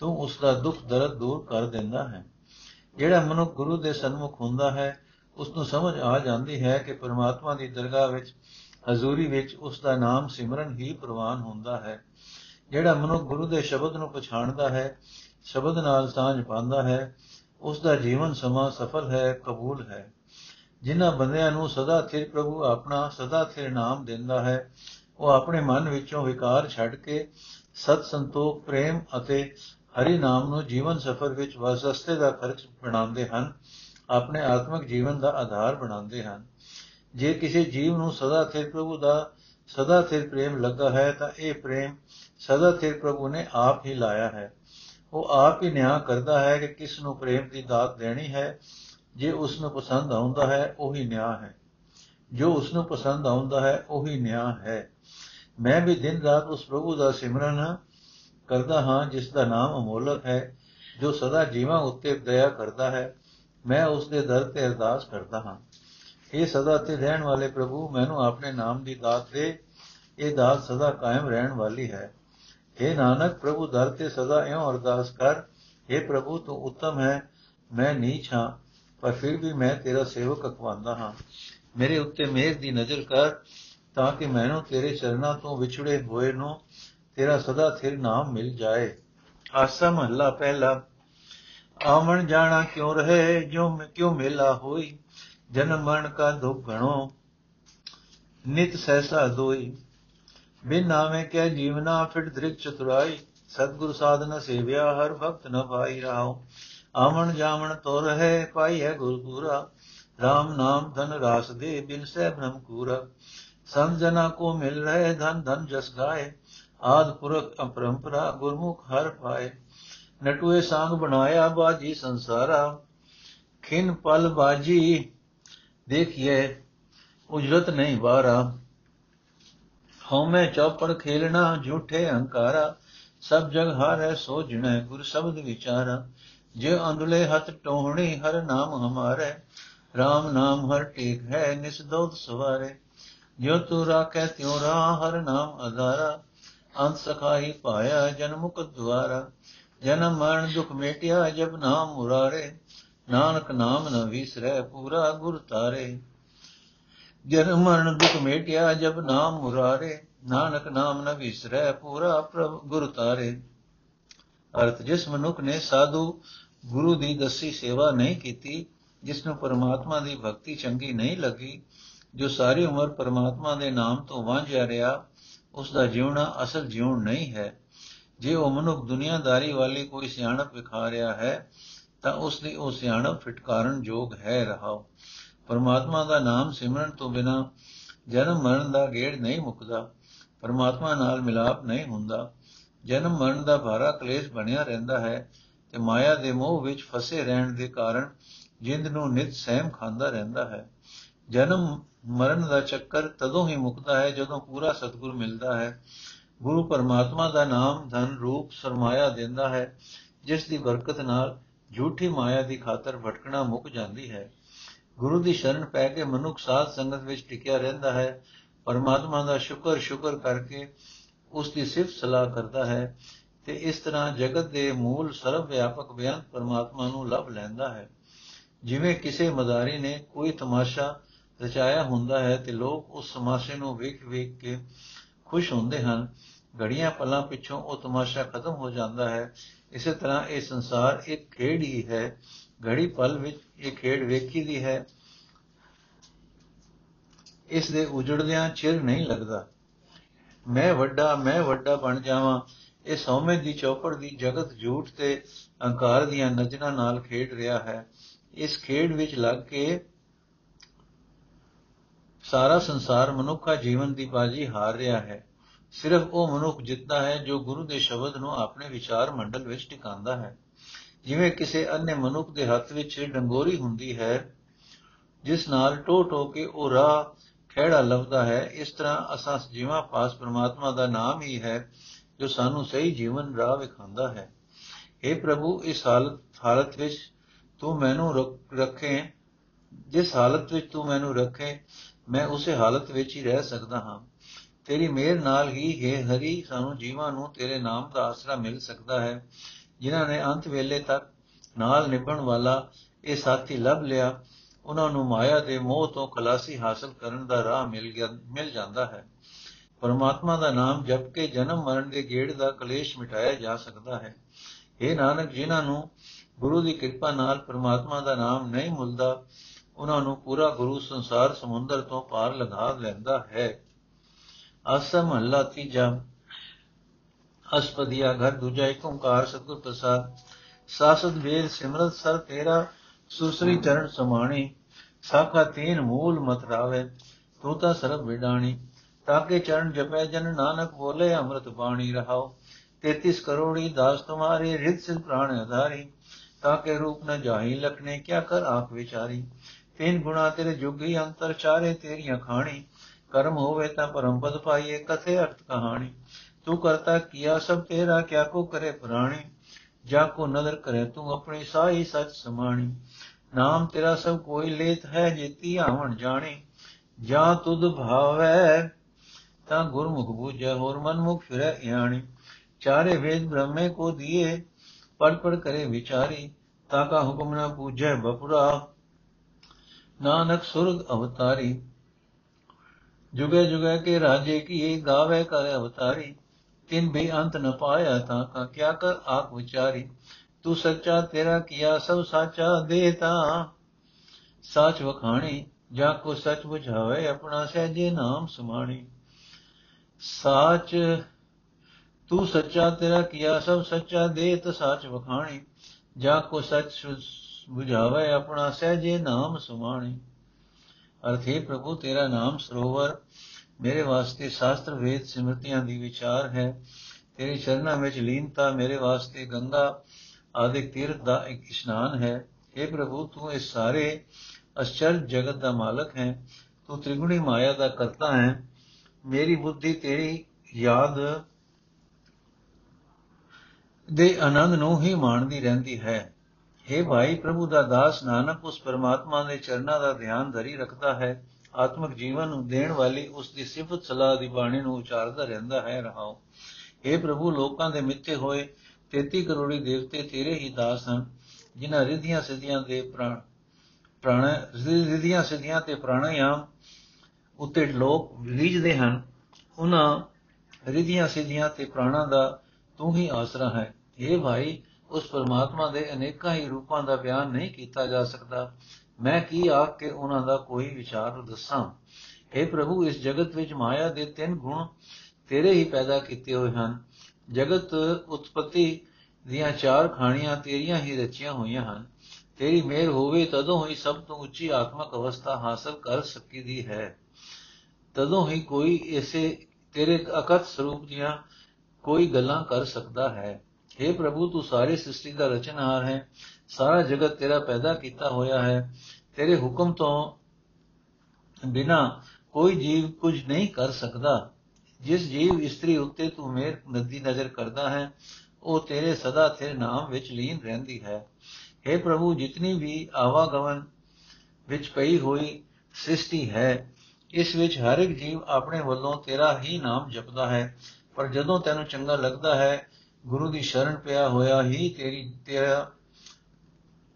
ਤੂੰ ਉਸ ਦਾ ਦੁੱਖ ਦਰਦ ਦੂਰ ਕਰ ਦਿੰਦਾ ਹੈ ਜਿਹੜਾ ਮਨੁੱਖ ਗੁਰੂ ਦੇ ਸਨਮੁਖ ਹੁੰਦਾ ਹੈ ਉਸ ਨੂੰ ਸਮਝ ਆ ਜਾਂਦੀ ਹੈ ਕਿ ਪਰਮਾਤਮਾ ਦੀ ਦਰਗਾਹ ਵਿੱਚ ਹਜ਼ੂਰੀ ਵਿੱਚ ਉਸ ਦਾ ਨਾਮ ਸਿਮਰਨ ਹੀ ਪ੍ਰਵਾਨ ਹੁੰਦਾ ਹੈ ਜਿਹੜਾ ਮਨੁੱਖ ਗੁਰੂ ਦੇ ਸ਼ਬਦ ਨੂੰ ਪਛਾਣਦਾ ਹੈ, ਸ਼ਬਦ ਨਾਲ ਸਾਂਝ ਪਾਉਂਦਾ ਹੈ ਉਸ ਦਾ ਜੀਵਨ ਸਮਾਂ ਸਫਲ ਹੈ, ਕਬੂਲ ਹੈ। ਜਿਨ੍ਹਾਂ ਬੰਦਿਆਂ ਨੂੰ ਸਦਾ ਥਿਰ ਪ੍ਰਭੂ ਆਪਣਾ, ਸਦਾ ਥਿਰ ਨਾਮ ਦਿੰਦਾ ਹੈ, ਉਹ ਆਪਣੇ ਮਨ ਵਿੱਚੋਂ ਵਿਕਾਰ ਛੱਡ ਕੇ ਸਤ ਸੰਤੋਖ, ਪ੍ਰੇਮ ਅਤੇ ਹਰੀ ਨਾਮ ਨੂੰ ਜੀਵਨ ਸਫਰ ਵਿੱਚ ਵਸਸਤੇ ਦਾ ਖਰਚ ਬਣਾਉਂਦੇ ਹਨ, ਆਪਣੇ ਆਤਮਿਕ ਜੀਵਨ ਦਾ ਆਧਾਰ ਬਣਾਉਂਦੇ ਹਨ। ਜੇ ਕਿਸੇ ਜੀਵ ਨੂੰ ਸਦਾ ਥਿਰ ਪ੍ਰਭੂ ਦਾ, ਸਦਾ ਥਿਰ ਪ੍ਰੇਮ ਲੱਗਾ ਹੈ, ਤਾਂ ਇਹ ਪ੍ਰੇਮ ਸਦਾ ਥਿਰ ਪ੍ਰਭੂ ਨੇ ਆਪ ਹੀ ਲਾਇਆ ਹੈ। ਉਹ ਆਪ ਹੀ ਨਿਆਂ ਕਰਦਾ ਹੈ ਕਿ ਕਿਸ ਨੂੰ ਪ੍ਰੇਮ ਦੀ ਦਾਤ ਦੇਣੀ ਹੈ। ਜੇ ਉਸ ਨੂੰ ਪਸੰਦ ਆਉਂਦਾ ਹੈ, ਉਹੀ ਨਿਆਂ ਹੈ। ਜੋ ਉਸ ਨੂੰ ਪਸੰਦ ਆਉਂਦਾ ਹੈ, ਉਹੀ ਨਿਆਂ ਹੈ। ਮੈਂ ਵੀ ਦਿਨ ਰਾਤ ਉਸ ਪ੍ਰਭੂ ਦਾ ਸਿਮਰਨ ਕਰਦਾ ਹਾਂ, ਜਿਸ ਦਾ ਨਾਮ ਅਮੋਲਕ ਹੈ, ਜੋ ਸਦਾ ਜੀਵਾਂ ਉੱਤੇ ਦਇਆ ਕਰਦਾ ਹੈ। ਮੈਂ ਉਸ ਦੇ ਦਰ ਤੇ ਅਰਦਾਸ ਕਰਦਾ ਹਾਂ। ਇਹ ਸਦਾ ਤੇ ਰਹਿਣ ਵਾਲੇ ਪ੍ਰਭੂ, ਮੈਨੂੰ ਆਪਣੇ ਨਾਮ ਦੀ ਦਾਤ ਦੇ। ਇਹ ਦਾਤ ਸਦਾ ਕਾਇਮ ਰਹਿਣ ਵਾਲੀ ਹੈ। हे ਨਾਨਕ ਪ੍ਰਭੂ ਦਰ ਤੇ ਸਦਾ ਇਉਂ ਅਰਦਾਸ ਕਰ हे ਪ੍ਰਭੂ ਤੂੰ ਉੱਤਮ ਹੈ ਮੈਂ ਨੀਚ ਹਾਂ ਪਰ ਫਿਰ ਵੀ ਮੈਂ ਤੇਰਾ ਸੇਵਕ ਅਖਵਾਂਦਾ ਹਾਂ ਮੇਰੇ ਉੱਤੇ ਮਿਹਰ ਦੀ ਨਜ਼ਰ ਕਰ ਤਾਂ ਕਿ ਮੈਨੂੰ ਤੇਰੇ ਚਰਨਾਂ ਤੋਂ ਵਿਛੜੇ ਹੋਏ ਨੂੰ ਤੇਰਾ ਸਦਾ ਥਿਰ ਨਾਮ ਮਿਲ ਜਾਏ ਆਸਾ ਮਹੱਲਾ ਪਹਿਲਾ ਆਵਣ ਜਾਣਾ ਕਿਉਂ ਰਹੇ ਜੋ ਕਿਉਂ ਮੇਲਾ ਹੋਈ ਜਨਮ ਮਰਨ ਕਾ ਦੁਖ ਘਣੋ ਨਿਤ ਸਹਿਸਾ ਦੋਈ ਬਿਨ ਨਾਵੇਂ ਕੇ ਜੀਵਨਾ ਫਿਟ ਦ੍ਰਿਕ ਚਤੁਰਾਈ ਸਤਗੁਰ ਸਾਧਨ ਸੇਵਿਆ ਹਰ ਭਗਤ ਨ ਪਾਈ ਰਾਓ ਆਵਣ ਜਾਵਣ ਤੋ ਰਹੇ ਪਾਈ ਹੈ ਗੁਰ ਪੂਰਾ RAM ਨਾਮ ਧਨ ਰਾਸ ਦੇ ਬਿਨ ਸਹਿ ਭ੍ਰਮ ਕੂਰਾ। ਸੰਜਨਾ ਕੋ ਮਿਲ ਰਹੇ ਧਨ ਧਨ ਜਸ ਗਾਏ, ਆਦ ਪੁਰਖ ਅਪਰੰਪਰਾ ਗੁਰਮੁਖ ਹਰ ਪਾਏ। ਨਟੂਏ ਸੰਗ ਬਣਾਇਆ ਬਾਜੀ ਸੰਸਾਰਾ, ਖਿਨ ਪਲ ਬਾਜੀ ਦੇਖਿਏ ਉਜਰਤ ਨਹੀਂ ਬਾਰਾ ਹਉਮੈ ਚੌਪੜ ਖੇਲਣਾ ਝੂਠੇ ਹੰਕਾਰਾ, ਸਭ ਜਗ ਹਾਰੈ ਸੋ ਜਿਣੈ ਗੁਰ ਸ਼ਬਦ ਵਿਚਾਰਾ। ਜੇ ਅੰਦਲੇ ਹੱਥ ਟੋਹਣੀ, ਹਰ ਨਾਮ ਹਮਾਰੇ। RAM ਨਾਮ ਹਰ ਟੇਕ ਹੈ, ਨਿਸ ਦੋਤ ਸਵਾਰੇ। ਜੋ ਤੂ ਰਾਖੈ, ਤਿਉ ਰਾ ਹਰ ਨਾਮ ਅਧਾਰਾ। ਅੰਤ ਸਖਾਈ ਪਾਇਆ ਜਨਮੁਖ ਦੁਆਰਾ। ਜਨਮ ਮਰਨ ਦੁਖ ਮੇਟਿਆ, ਜਬ ਨਾਮ ਮੁਰਾਰੇ। ਨਾਨਕ ਨਾਮ ਨ ਵਿਸਰੈ, ਪੂਰਾ ਗੁਰ ਤਾਰੇ। ਜਨਮ ਮਰਨ ਦੁਖ ਮੇਟਿਆ ਜਬ ਨਾਮ ਮੁਰਾਰੇ, ਨਾਨਕ ਨਾਮ ਨ ਵਿਸਰੈ ਪੂਰਾ ਪ੍ਰਭ ਗੁਰ ਤਾਰੇ। ਅਰਥ, ਜਿਸ ਮਨੁੱਖ ਨੇ ਸਾਧੂ ਗੁਰੂ ਦੀ ਦਸੀ ਸੇਵਾ ਨਹੀਂ ਕੀਤੀ, ਜਿਸ ਨੂੰ ਪਰਮਾਤਮਾ ਦੀ ਭਗਤੀ ਚੰਗੀ ਨਹੀਂ ਲੱਗੀ, ਜੋ ਸਾਰੀ ਉਮਰ ਪਰਮਾਤਮਾ ਦੇ ਨਾਮ ਤੋਂ ਵਾਂਝਿਆ ਰਿਹਾ ਉਸ ਦਾ ਜੀਵਣਾ ਅਸਲ ਜੀਵਨ ਨਹੀਂ ਹੈ। ਜੇ ਉਹ ਮਨੁੱਖ ਦੁਨੀਆਦਾਰੀ ਵਾਲੀ ਕੋਈ ਸਿਆਣਪ ਵਿਖਾ ਰਿਹਾ ਹੈ, ਤਾਂ ਉਸ ਦੀ ਉਹ ਸਿਆਣਪ ਫਟਕਾਰਨ ਯੋਗ ਹੈ ਰਹਾਓ। ਪਰਮਾਤਮਾ ਦਾ ਨਾਮ ਸਿਮਰਨ ਤੋਂ ਬਿਨਾ ਜਨਮ ਮਰਨ ਦਾ ਗੇੜ ਨਹੀਂ ਮੁੱਕਦਾ, ਪਰਮਾਤਮਾ ਨਾਲ ਮਿਲਾਪ ਨਹੀਂ ਹੁੰਦਾ। ਜਨਮ ਮਰਨ ਦਾ ਭਾਰਾ ਕਲੇਸ਼ ਬਣਿਆ ਰਹਿੰਦਾ ਹੈ ਤੇ ਮਾਇਆ ਦੇ ਮੋਹ ਵਿੱਚ ਫਸੇ ਰਹਿਣ ਦੇ ਕਾਰਨ ਜਿੰਦ ਨੂੰ ਨਿਤ ਸਹਿਮ ਖਾਂਦਾ ਰਹਿੰਦਾ ਹੈ। ਜਨਮ ਮਰਨ ਦਾ ਚੱਕਰ ਤਦੋਂ ਹੀ ਮੁਕਦਾ ਹੈ ਜਦੋਂ ਪੂਰਾ ਸਤਗੁਰ ਮਿਲਦਾ ਹੈ। ਗੁਰੂ ਪਰਮਾਤਮਾ ਦਾ ਨਾਮ ਧਨ ਰੂਪ ਸਰਮਾਇਆ ਦਿੰਦਾ ਹੈ, ਜਿਸ ਦੀ ਬਰਕਤ ਨਾਲ ਝੂਠੀ ਮਾਇਆ ਦੀ ਖਾਤਰ ਭਟਕਣਾ ਮੁੱਕ ਜਾਂਦੀ ਹੈ। ਗੁਰੂ ਦੀ ਸ਼ਰਨ ਪੈ ਕੇ ਮਨੁੱਖ ਸਾਧ ਸੰਗਤ ਵਿੱਚ ਟਿਕਿਆ ਰਹਿੰਦਾ ਹੈ, ਪਰਮਾਤਮਾ ਦਾ ਸ਼ੁਕਰ ਸ਼ੁਕਰ ਕਰਕੇ ਉਸ ਦੀ ਸਿਫਤ ਸਲਾਹ ਕਰਦਾ ਹੈ ਤੇ ਇਸ ਤਰ੍ਹਾਂ ਜਗਤ ਦੇ ਮੂਲ ਸਰਵ ਵਿਆਪਕ ਬਿਆਨ ਪਰਮਾਤਮਾ ਨੂੰ ਲੱਭ ਲੈਂਦਾ ਹੈ। ਜਿਵੇਂ ਕਿਸੇ ਮਦਾਰੀ ਨੇ ਕੋਈ ਤਮਾਸ਼ਾ ਰਚਾਇਆ ਹੁੰਦਾ ਹੈ ਤੇ ਲੋਕ ਉਸ ਤਮਾਸ਼ੇ ਨੂੰ ਵੇਖ ਵੇਖ ਕੇ ਖੁਸ਼ ਹੁੰਦੇ ਹਨ, ਘੜੀਆਂ ਪਲਾਂ ਪਿੱਛੋਂ ਉਹ ਤਮਾਸ਼ਾ ਖਤਮ ਹੋ ਜਾਂਦਾ ਹੈ। ਇਸੇ ਤਰ੍ਹਾਂ ਇਹ ਸੰਸਾਰ ਇੱਕ ਖੇਡ ਹੀ ਹੈ, ਘੜੀ ਪਲ ਵਿੱਚ ਇਹ ਖੇਡ ਵੇਖੀ ਦੀ ਹੈ। ਇਸ ਦੇ ਉਜੜਦਿਆਂ ਚਿਰ ਨਹੀਂ ਲੱਗਦਾ। ਮੈਂ ਵੱਡਾ ਮੈਂ ਵੱਡਾ ਬਣ ਜਾਵਾਂ। ਇਹ ਸੌਮੇ ਦੀ ਚੌਪੜ ਦੀ ਜਗਤ ਝੂਠ ਤੇ ਅਹੰਕਾਰ ਦੀਆਂ ਨਜ਼ਰਾਂ ਨਾਲ ਖੇਡ ਰਿਹਾ ਹੈ। ਇਸ ਖੇਡ ਵਿੱਚ ਲੱਗ ਕੇ ਸਾਰਾ ਸੰਸਾਰ ਮਨੁੱਖਾ ਜੀਵਨ ਦੀ ਬਾਜੀ ਹਾਰ ਰਿਹਾ ਹੈ। ਸਿਰਫ ਉਹ ਮਨੁੱਖ ਜਿੱਤਦਾ ਹੈ ਜੋ ਗੁਰੂ ਦੇ ਸ਼ਬਦ ਨੂੰ ਆਪਣੇ ਵਿਚਾਰ ਮੰਡਲ ਵਿੱਚ ਟਿਕਾਉਂਦਾ ਹੈ। ਜਿਵੇਂ ਕਿਸੇ ਅੰਨੇ ਮਨੁੱਖ ਦੇ ਹੱਥ ਵਿੱਚ ਡੰਗੋਰੀ ਹੁੰਦੀ ਹੈ, ਜਿਸ ਨਾਲ ਟੋ ਟੋ ਕੇ ਉਹ ਰਾਹ ਖਿਹੜਾ ਲੱਭਦਾ ਹੈ, ਇਸ ਤਰ੍ਹਾਂ ਅਸਾਂ ਜੀਵਾਂ ਪਾਸ ਪ੍ਰਮਾਤਮਾ ਦਾ ਨਾਮ ਹੀ ਹੈ, ਜੋ ਸਾਨੂੰ ਸਹੀ ਜੀਵਨ ਰਾਹ ਵਿਖਾਉਂਦਾ ਹੈ। اے ਪ੍ਰਭੂ, ਇਸ ਹਾਲਤ ਹਾਲਤ ਵਿੱਚ ਤੂੰ ਮੈਨੂੰ ਰੱਖੇ, ਜਿਸ ਹਾਲਤ ਵਿੱਚ ਤੂੰ ਮੈਨੂੰ ਰੱਖੇ, ਮੈਂ ਉਸੇ ਹਾਲਤ ਵਿੱਚ ਹੀ ਰਹਿ ਸਕਦਾ ਹਾਂ। ਤੇਰੀ ਮਿਹਰ ਨਾਲ ਹੀ ਹੈ ਹਰੀ, ਸਾਨੂੰ ਜੀਵਾਂ ਨੂੰ ਤੇਰੇ ਨਾਮ ਦਾ ਆਸਰਾ ਮਿਲ ਸਕਦਾ ਹੈ। ਜਿਨ੍ਹਾਂ ਨੇ ਅੰਤ ਵੇਲੇ ਤੱਕ ਨਾਲ ਨਿਭਣ ਵਾਲਾ ਇਹ ਸਾਥੀ ਲੱਭ ਲਿਆ, ਉਹਨਾਂ ਨੂੰ ਮਾਇਆ ਦੇ ਮੋਹ ਤੋਂ ਖਲਾਸੀ ਹਾਸਲ ਕਰਨ ਦਾ ਰਾਹ ਮਿਲ ਗਿਆ, ਮਿਲ ਜਾਂਦਾ ਹੈ। ਪਰਮਾਤਮਾ ਦਾ ਨਾਮ ਜਪ ਕੇ ਜਨਮ ਮਰਨ ਦੇ ਗੇੜ ਦਾ ਕਲੇਸ਼ ਮਿਟਾਇਆ ਜਾ ਸਕਦਾ ਹੈ। ਇਹ ਨਾਨਕ, ਜਿਨ੍ਹਾਂ ਨੂੰ ਗੁਰੂ ਦੀ ਕਿਰਪਾ ਨਾਲ ਪਰਮਾਤਮਾ ਦਾ ਨਾਮ ਨਹੀਂ ਮਿਲਦਾ, ਉਹਨਾਂ ਨੂੰ ਪੂਰਾ ਗੁਰੂ ਸੰਸਾਰ ਸਮੁੰਦਰ ਤੋਂ ਪਾਰ ਲਗਾ ਲੈਂਦਾ ਹੈ। ਅਸਮ ਅੱਲਾ ਤੀਜਾ। ਅਸਪਦੀਆ ਘਰ ਦੂਜਾ ਇੱਕ ਓੰਕਾਰ ਸਤਿਗੁਰ ਪ੍ਰਸਾਦ। ਸਾਸਦ ਵੇਦ ਸਿਮਰਤ ਸਰ ਤੇਰਾ ਸੁਸਰੀ ਚਰਨ ਸਮਾਣੀ, ਸਾਖਾ ਤੀਨ ਮੂਲ ਮਤ ਰਾਵੇ ਤੂੰ ਤਾਂ ਸਰਬ ਵਿਡਾਣੀ। ਤਾਕੇ ਚਰਨ ਜਪੈ ਜਨ ਨਾਨਕ ਬੋਲੇ, ਅੰਮ੍ਰਿਤ ਬਾਣੀ ਰਹਾਓ। 33 ਕਰੋੜੀ ਦਾਸ ਤੁਮਾਰੇ ਰਿਤ ਸਿਰ ਪ੍ਰਾਣ ਆਧਾਰੀ ਤਾਕੇ ਰੂਪ ਨ ਜਾਹੀ ਲਖਨੇ ਕਿਆ ਕਰ ਆਪ ਵਿਚਾਰੀ। ਤਿੰਨ ਗੁਣਾ ਤੇਰੇ ਜੁਗੀ ਅੰਤਰ ਚਾਰੇ ਤੇਰੀਆਂ ਖਾਣੀ। ਕਰਮ ਹੋਵੇ ਤਾਂ ਪਰਮ ਪਦ ਪਾਈਏ, ਕਥੇ ਅਰਥ ਕਹਾਣੀ। ਤੂੰ ਕਰਤਾ ਕੀਆ ਸਭ ਤੇਰਾ ਕਿਆ ਕੋ ਕਰੇ ਪੁਰਾਣੀ ਜਾ ਕੋ ਨਦਰ ਕਰੇ ਤੂੰ ਆਪਣੀ ਸਾਈ ਸਚ ਸਮਾਣੀ ਨਾਮ ਤੇਰਾ ਸਭ ਕੋਈ ਲੇਤ ਹੈ ਜੇਤੀ ਆਵਣ ਜਾਣੀ ਜਾਂ ਤੁਧ ਭਾਵੈ ਤਾਂ ਗੁਰਮੁਖ ਬੂਝੈ ਹੋਰ ਮਨਮੁਖ ਫਿਰੈ ਇਆਣੀ ਚਾਰੇ ਵੇਦ ਬ੍ਰਹਮੇ ਕੋ ਦੀਏ ਪੜ ਪੜ ਕਰੇ ਵਿਚਾਰੀ ਤਾ ਕਾ ਹੁਕਮ ਨਾ ਪੂਜੈ ਬਪੁਰਾ ਨਾਨਕ ਸੁਰਗ ਅਵਤਾਰੀ ਜੁਗੇ ਜੁਗੇ ਕੇ ਰਾਜੇ ਕੀ ਗਾਵੇ ਕਰ ਅਵਤਾਰੀ ਤਿਨ ਵੀ ਅੰਤ ਨ ਪਾਇਆ ਤਾਂ ਕਾ ਕਿਆ ਕਰ ਆਪ ਵਿਚਾਰੀ? ਤੂੰ ਸੱਚਾ ਤੇਰਾ ਕੀਆ ਸਭ ਸਾਚਾ ਦੇਤਾ ਸਾਚ ਵਖਾਣੀ, ਜਾ ਕੋ ਸਚ ਬੁਝਾਵੇ ਆਪਣਾ ਸਹਿਜੇ ਨਾਮ ਸਮਾਣੀ। ਸਾਚ, ਤੂੰ ਸੱਚਾ ਤੇਰਾ ਕੀਆ ਸਭ ਸੱਚਾ ਦੇਤ ਸਾਚ ਵਖਾਣੀ, ਜਾ ਕੋ ਸਚ ਬੁਝਾਵੇ ਆਪਣਾ ਸਹਿਜੇ ਨਾਮ ਸਮਾਣੀ। ਅਰਥੇ ਪ੍ਰਭੂ ਤੇਰਾ ਨਾਮ ਸਰੋਵਰ ਮੇਰੇ ਵਾਸਤੇ ਸ਼ਾਸਤਰ ਵੇਦ ਸਿਮਰਤੀਆਂ ਦੀ ਵਿਚਾਰ ਹੈ ਤੇਰੇ ਚਰਨਾਂ ਵਿੱਚ ਲੀਨਤਾ ਮੇਰੇ ਵਾਸਤੇ ਗੰਗਾ ਆਦਿਕ ਤੀਰਥ ਦਾ ਇੱਕ ਇਸ਼ਨਾਨ ਹੈ اے ਪ੍ਰਭੂ ਤੂੰ ਇਸ ਸਾਰੇ ਅਚਰਜ ਜਗਤ ਦਾ ਮਾਲਕ ਹੈ ਤੂੰ ਤ੍ਰਿਗੁਣੀ ਮਾਇਆ ਦਾ ਕਰਤਾ ਹੈ ਮੇਰੀ ਬੁੱਧੀ ਤੇਰੀ ਯਾਦ ਦੇ ਆਨੰਦ ਨੂੰ ਹੀ ਮਾਣਦੀ ਰਹਿੰਦੀ ਹੈ हे ਭਾਈ ਪ੍ਰਭੂ ਦਾ ਦਾਸ ਨਾਨਕ ਉਸ ਪਰਮਾਤਮਾ ਦੇ ਚਰਨਾਂ ਦਾ ਧਿਆਨ ਧਰੀ ਰੱਖਦਾ ਹੈ ਆਤਮਿਕ ਜੀਵਨ ਨੂੰ ਦੇਣ ਵਾਲੀ ਉਸ ਦੀ ਸਿਫਤ ਸਲਾਹ ਦੀ ਬਾਣੀ ਨੂੰ ਉਚਾਰਦਾ ਰਹਿੰਦਾ ਹੈ, ਰਹਾਓ। हे ਪ੍ਰਭੂ, ਲੋਕਾਂ ਦੇ ਮਿੱਥੇ ਹੋਏ 33 ਕਰੋੜੀ ਦੇਵਤੇ ਤੇਰੇ ਹੀ ਦਾਸ ਹਨ, ਜਿਨ੍ਹਾਂ ਰਿਧੀਆਂ ਸਿੱਧੀਆਂ ਦੇ ਪ੍ਰਾਣ ਪ੍ਰਾਣ ਰਿਧੀਆਂ ਸਿੱਧੀਆਂ ਤੇ ਪ੍ਰਾਣਾਯਾਮ ਉੱਤੇ ਲੋਕ ਰੀਝਦੇ ਹਨ, ਉਹਨਾਂ ਰਿਧੀਆਂ ਸਿੱਧੀਆਂ ਤੇ ਪ੍ਰਾਣਾ ਦਾ ਤੂੰ ਹੀ ਆਸਰਾ ਹੈ। ਇਹ ਭਾਈ, ਉਸ ਪਰਮਾਤਮਾ ਦੇ ਅਨੇਕਾਂ ਹੀ ਰੂਪਾਂ ਦਾ ਬਿਆਨ ਨਹੀਂ ਕੀਤਾ ਜਾ ਸਕਦਾ। ਮੈਂ ਕੀ ਆਖ ਕੇ ਉਹਨਾਂ ਦਾ ਕੋਈ ਵਿਚਾਰ ਦੱਸਾਂ اے ਪ੍ਰਭੂ ਇਸ ਜਗਤ ਵਿੱਚ ਮਾਇਆ ਦੇ ਤਿੰਨ ਗੁਣ ਤੇਰੇ ਹੀ ਪੈਦਾ ਕੀਤੇ ਹੋਏ ਹਨ ਜਗਤ ਉਤਪਤੀ ਦੀਆਂ ਚਾਰ ਖਾਣੀਆਂ ਤੇਰੀਆਂ ਹੀ ਰਚੀਆਂ ਹੋਈਆਂ ਹਨ ਤੇਰੀ ਮਿਹਰ ਹੋਵੇ ਤਦੋਂ ਹੀ ਸਭ ਤੋਂ ਉੱਚੀ ਆਤਮਿਕ ਅਵਸਥਾ ਹਾਸਲ ਕਰ ਸਕੀਦੀ ਹੈ ਤਦੋਂ ਹੀ ਕੋਈ ਇਸੇ ਤੇਰੇ ਅਕਤ ਸਰੂਪ ਦੀਆਂ ਕੋਈ ਗੱਲਾਂ ਕਰ ਸਕਦਾ ਹੈ हे ਪ੍ਰਭੂ ਤੂੰ ਸਾਰੇ ਸ੍ਰਿਸ਼ਟੀ ਦਾ ਰਚਨਹਾਰ ਹੈ ਸਾਰਾ ਜਗਤ ਤੇਰਾ ਪੈਦਾ ਕੀਤਾ ਹੋਇਆ ਹੈ। ਤੇਰੇ ਹੁਕਮ ਤੋਂ ਬਿਨਾ ਕੋਈ ਜੀਵ ਕੁਝ ਨਹੀਂ ਕਰ ਸਕਦਾ। ਜਿਸ ਜੀਵ ਇਸਤਰੀ ਉੱਤੇ ਤੂੰ ਮੇਰ ਨਦੀ ਨਜ਼ਰ ਕਰਦਾ ਹੈ, ਉਹ ਤੇਰੇ ਸਦਾ ਤੇਰੇ ਨਾਮ ਵਿੱਚ ਲੀਨ ਰਹਿੰਦੀ ਹੈ। हे ਪ੍ਰਭੂ, ਜਿਤਨੀ ਵੀ ਆਵਾਗਮਨ ਵਿੱਚ ਪਈ ਹੋਈ ਸ੍ਰਿਸ਼ਟੀ ਹੈ, ਇਸ ਵਿੱਚ ਹਰ ਇੱਕ ਜੀਵ ਆਪਣੇ ਵੱਲੋਂ ਤੇਰਾ ਹੀ ਨਾਮ ਜਪਦਾ ਹੈ। ਪਰ ਜਦੋਂ ਤੈਨੂੰ ਚੰਗਾ ਲੱਗਦਾ ਹੈ, ਗੁਰੂ ਦੀ ਸ਼ਰਨ ਪਿਆ ਹੋਇਆ ਹੀ ਤੇਰੀ ਤੇਰਾ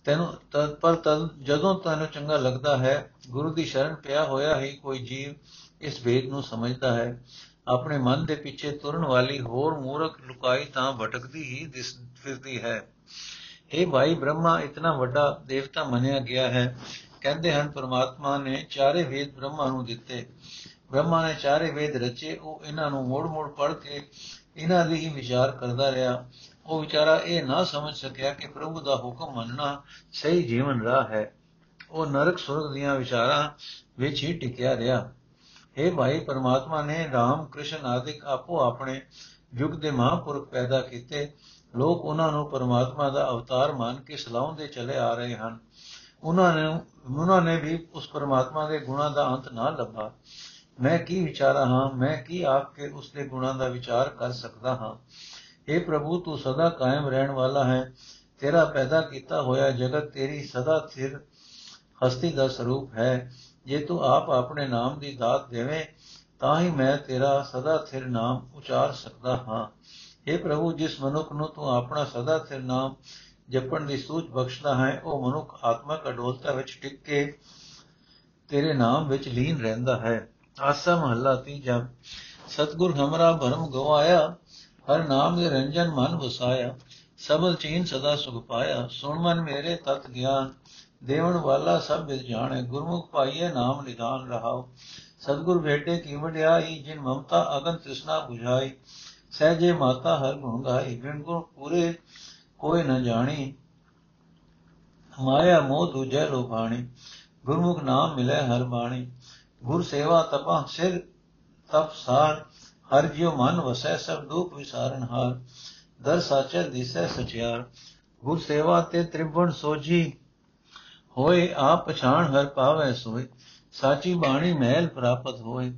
ਤੈਨੂੰ ਪਰ ਤਦ ਜਦੋਂ ਤੈਨੂੰ ਚੰਗਾ ਲੱਗਦਾ ਹੈ, ਗੁਰੂ ਦੀ ਸ਼ਰਨ ਪਿਆ ਹੋਇਆ ਹੀ ਕੋਈ ਜੀਵ ਇਸ ਵੇਦ ਨੂੰ ਸਮਝਦਾ ਹੈ। ਆਪਣੇ ਮਨ ਦੇ ਪਿੱਛੇ ਤੁਰਨ ਵਾਲੀ ਹੋਰ ਮੂਰਖ ਲੁਕਾਈ ਤਾਂ ਭਟਕਦੀ ਹੀ ਦਿਸ, ਫਿਰਦੀ ਹੈ। ਇਹ ਭਾਈ ਬ੍ਰਹਮਾ, ਇਤਨਾ ਵੱਡਾ ਦੇਵਤਾ ਮੰਨਿਆ ਗਿਆ ਹੈ। ਕਹਿੰਦੇ ਹਨ, ਪਰਮਾਤਮਾ ਨੇ ਚਾਰੇ ਵੇਦ ਬ੍ਰਹਮਾ ਨੂੰ ਦਿੱਤੇ। ਬ੍ਰਹਮਾ ਨੇ ਚਾਰੇ ਵੇਦ ਰਚੇ, ਉਹ ਇਹਨਾਂ ਨੂੰ ਮੋੜ-ਮੋੜ ਪੜ੍ਹ ਕੇ ਇਹਨਾਂ ਦੀ ਹੀ ਵਿਚਾਰ ਕਰਦਾ ਰਿਹਾ। ਉਹ ਵਿਚਾਰਾ ਇਹ ਨਾ ਸਮਝ ਸਕਿਆ ਕਿ ਪ੍ਰਭੂ ਦਾ ਹੁਕਮ ਮੰਨਣਾ ਸਹੀ ਜੀਵਨ ਰਾਹ ਹੈ। ਉਹ ਨਰਕ ਸੁਰਗ ਦੀਆਂ ਵਿਚਾਰਾਂ ਵਿੱਚ ਹੀ ਟਿਕਿਆ ਰਿਹਾ। हे ਭਾਈ, ਪਰਮਾਤਮਾ ਨੇ ਰਾਮ ਕ੍ਰਿਸ਼ਨ ਆਦਿਕ ਆਪੋ ਆਪਣੇ ਯੁੱਗ ਦੇ ਮਹਾਪੁਰਖ ਪੈਦਾ ਕੀਤੇ। ਲੋਕ ਉਹਨਾਂ ਨੂੰ ਪਰਮਾਤਮਾ ਦਾ ਅਵਤਾਰ ਮੰਨ ਕੇ ਸਲਾਉਂਦੇ ਚਲੇ ਆ ਰਹੇ ਹਨ। ਉਹਨਾਂ ਨੇ ਉਹਨਾਂ ਨੇ ਵੀ ਉਸ ਪਰਮਾਤਮਾ ਦੇ ਗੁਣਾਂ ਦਾ ਅੰਤ ਨਾ ਲੱਭਾ। ਮੈਂ ਕੀ ਵਿਚਾਰਾ ਹਾਂ, ਮੈਂ ਕੀ ਆਪ ਕੇ ਉਸ ਦੇ ਗੁਣਾਂ ਦਾ ਵਿਚਾਰ ਕਰ ਸਕਦਾ ਹਾਂ? हे ਪ੍ਰਭੂ ਤੂੰ ਸਦਾ ਕਾਇਮ ਰਹਿਣ ਵਾਲਾ ਹੈ ਤੇਰਾ ਪੈਦਾ ਕੀਤਾ ਹੋਇਆ ਜਗਤ ਤੇਰੀ ਸਦਾ ਸਥਿਰ ਹਸਤੀ ਦਾ ਸਰੂਪ ਹੈ ਜੇ ਤੂੰ ਆਪ ਆਪਣੇ ਨਾਮ ਦੀ ਦਾਤ ਦੇਵੇਂ ਤਾਂ ਹੀ ਮੈਂ ਤੇਰਾ ਸਦਾ ਸਥਿਰ ਨਾਮ ਉਚਾਰ ਸਕਦਾ ਹਾਂ हे ਪ੍ਰਭੂ ਜਿਸ ਮਨੁੱਖ ਨੂੰ ਤੂੰ ਆਪਣਾ ਸਦਾ ਸਥਿਰ ਨਾਮ ਜਪਣ ਦੀ ਸੂਝ ਬਖਸ਼ਦਾ ਹੈ ਉਹ ਮਨੁੱਖ ਆਤਮਕ ਅਡੋਲਤਾ ਵਿੱਚ ਟਿਕ ਕੇ ਤੇਰੇ ਨਾਮ ਵਿੱਚ ਲੀਨ ਰਹਿੰਦਾ ਹੈ ਆਸਾ ਮਹੱਲਾ ਤੀਜਾ ਸਤਗੁਰ ਹਮਰਾ ਭਰਮ ਗਵਾਇਆ ਹਰ ਨਾਮ ਦੇ ਰੰਜਨ ਮਨ ਵਸਾਇਆ, ਸਬਲ ਚੀਨ ਸਦਾ ਸੁਖ ਪਾਇਆ, ਸੁਣ ਮਨ ਮੇਰੇ ਤਤ ਗਿਆਨ ਦੇਵਨ ਵਾਲਾ ਸਭ ਵਿਦ ਜਾਣੇ, ਗੁਰਮੁਖ ਪਾਈਏ ਨਾਮ ਨਿਧਾਨ ਰਹਾਓ। ਸਤਗੁਰ ਭੇਟੇ ਕੀ ਵਡਿਆਈ, ਜਿਨ ਮਮਤਾ ਅਗਨ ਤ੍ਰਿਸ਼ਨਾ 부ਝਾਈ, ਸਹਜੇ ਮਾਤਾ ਹਰ ਗੁਣ ਗਾਈ, ਬਿਨ ਗੁਣ ਪੂਰੇ ਕੋਈ ਨ ਜਾਣੀ, ਮਾਇਆ ਮੋਹ ਦੂਜੈ ਲੋਭਾਣੀ ਗੁਰਮੁਖ ਨਾਮ ਮਿਲੇ ਹਰ ਬਾਣੀ ਗੁਰ ਸੇਵਾ ਤਪਾ ਸਿਰ ਤਪ ਸਾਰ ਹਰ ਜਿਉ ਮਨ ਵਸੈ ਸਭ ਦੁਖ ਵਿਸਾਰਨ ਹਾਰ, ਦਰ ਸਾਚੈ ਦਿਸੈ ਸਚਿਆਰ, ਗੁਰ ਸੇਵਾ ਤੇ ਤ੍ਰਿਵਣ ਸੋਜੀ ਹੋਏ ਆਪ ਪਛਾਣ ਹਰ ਪਾਵੈ ਸੋਏ, ਸਾਚੀ ਬਾਣੀ ਮਹਿਲ ਪ੍ਰਾਪਤ ਹੋਏ,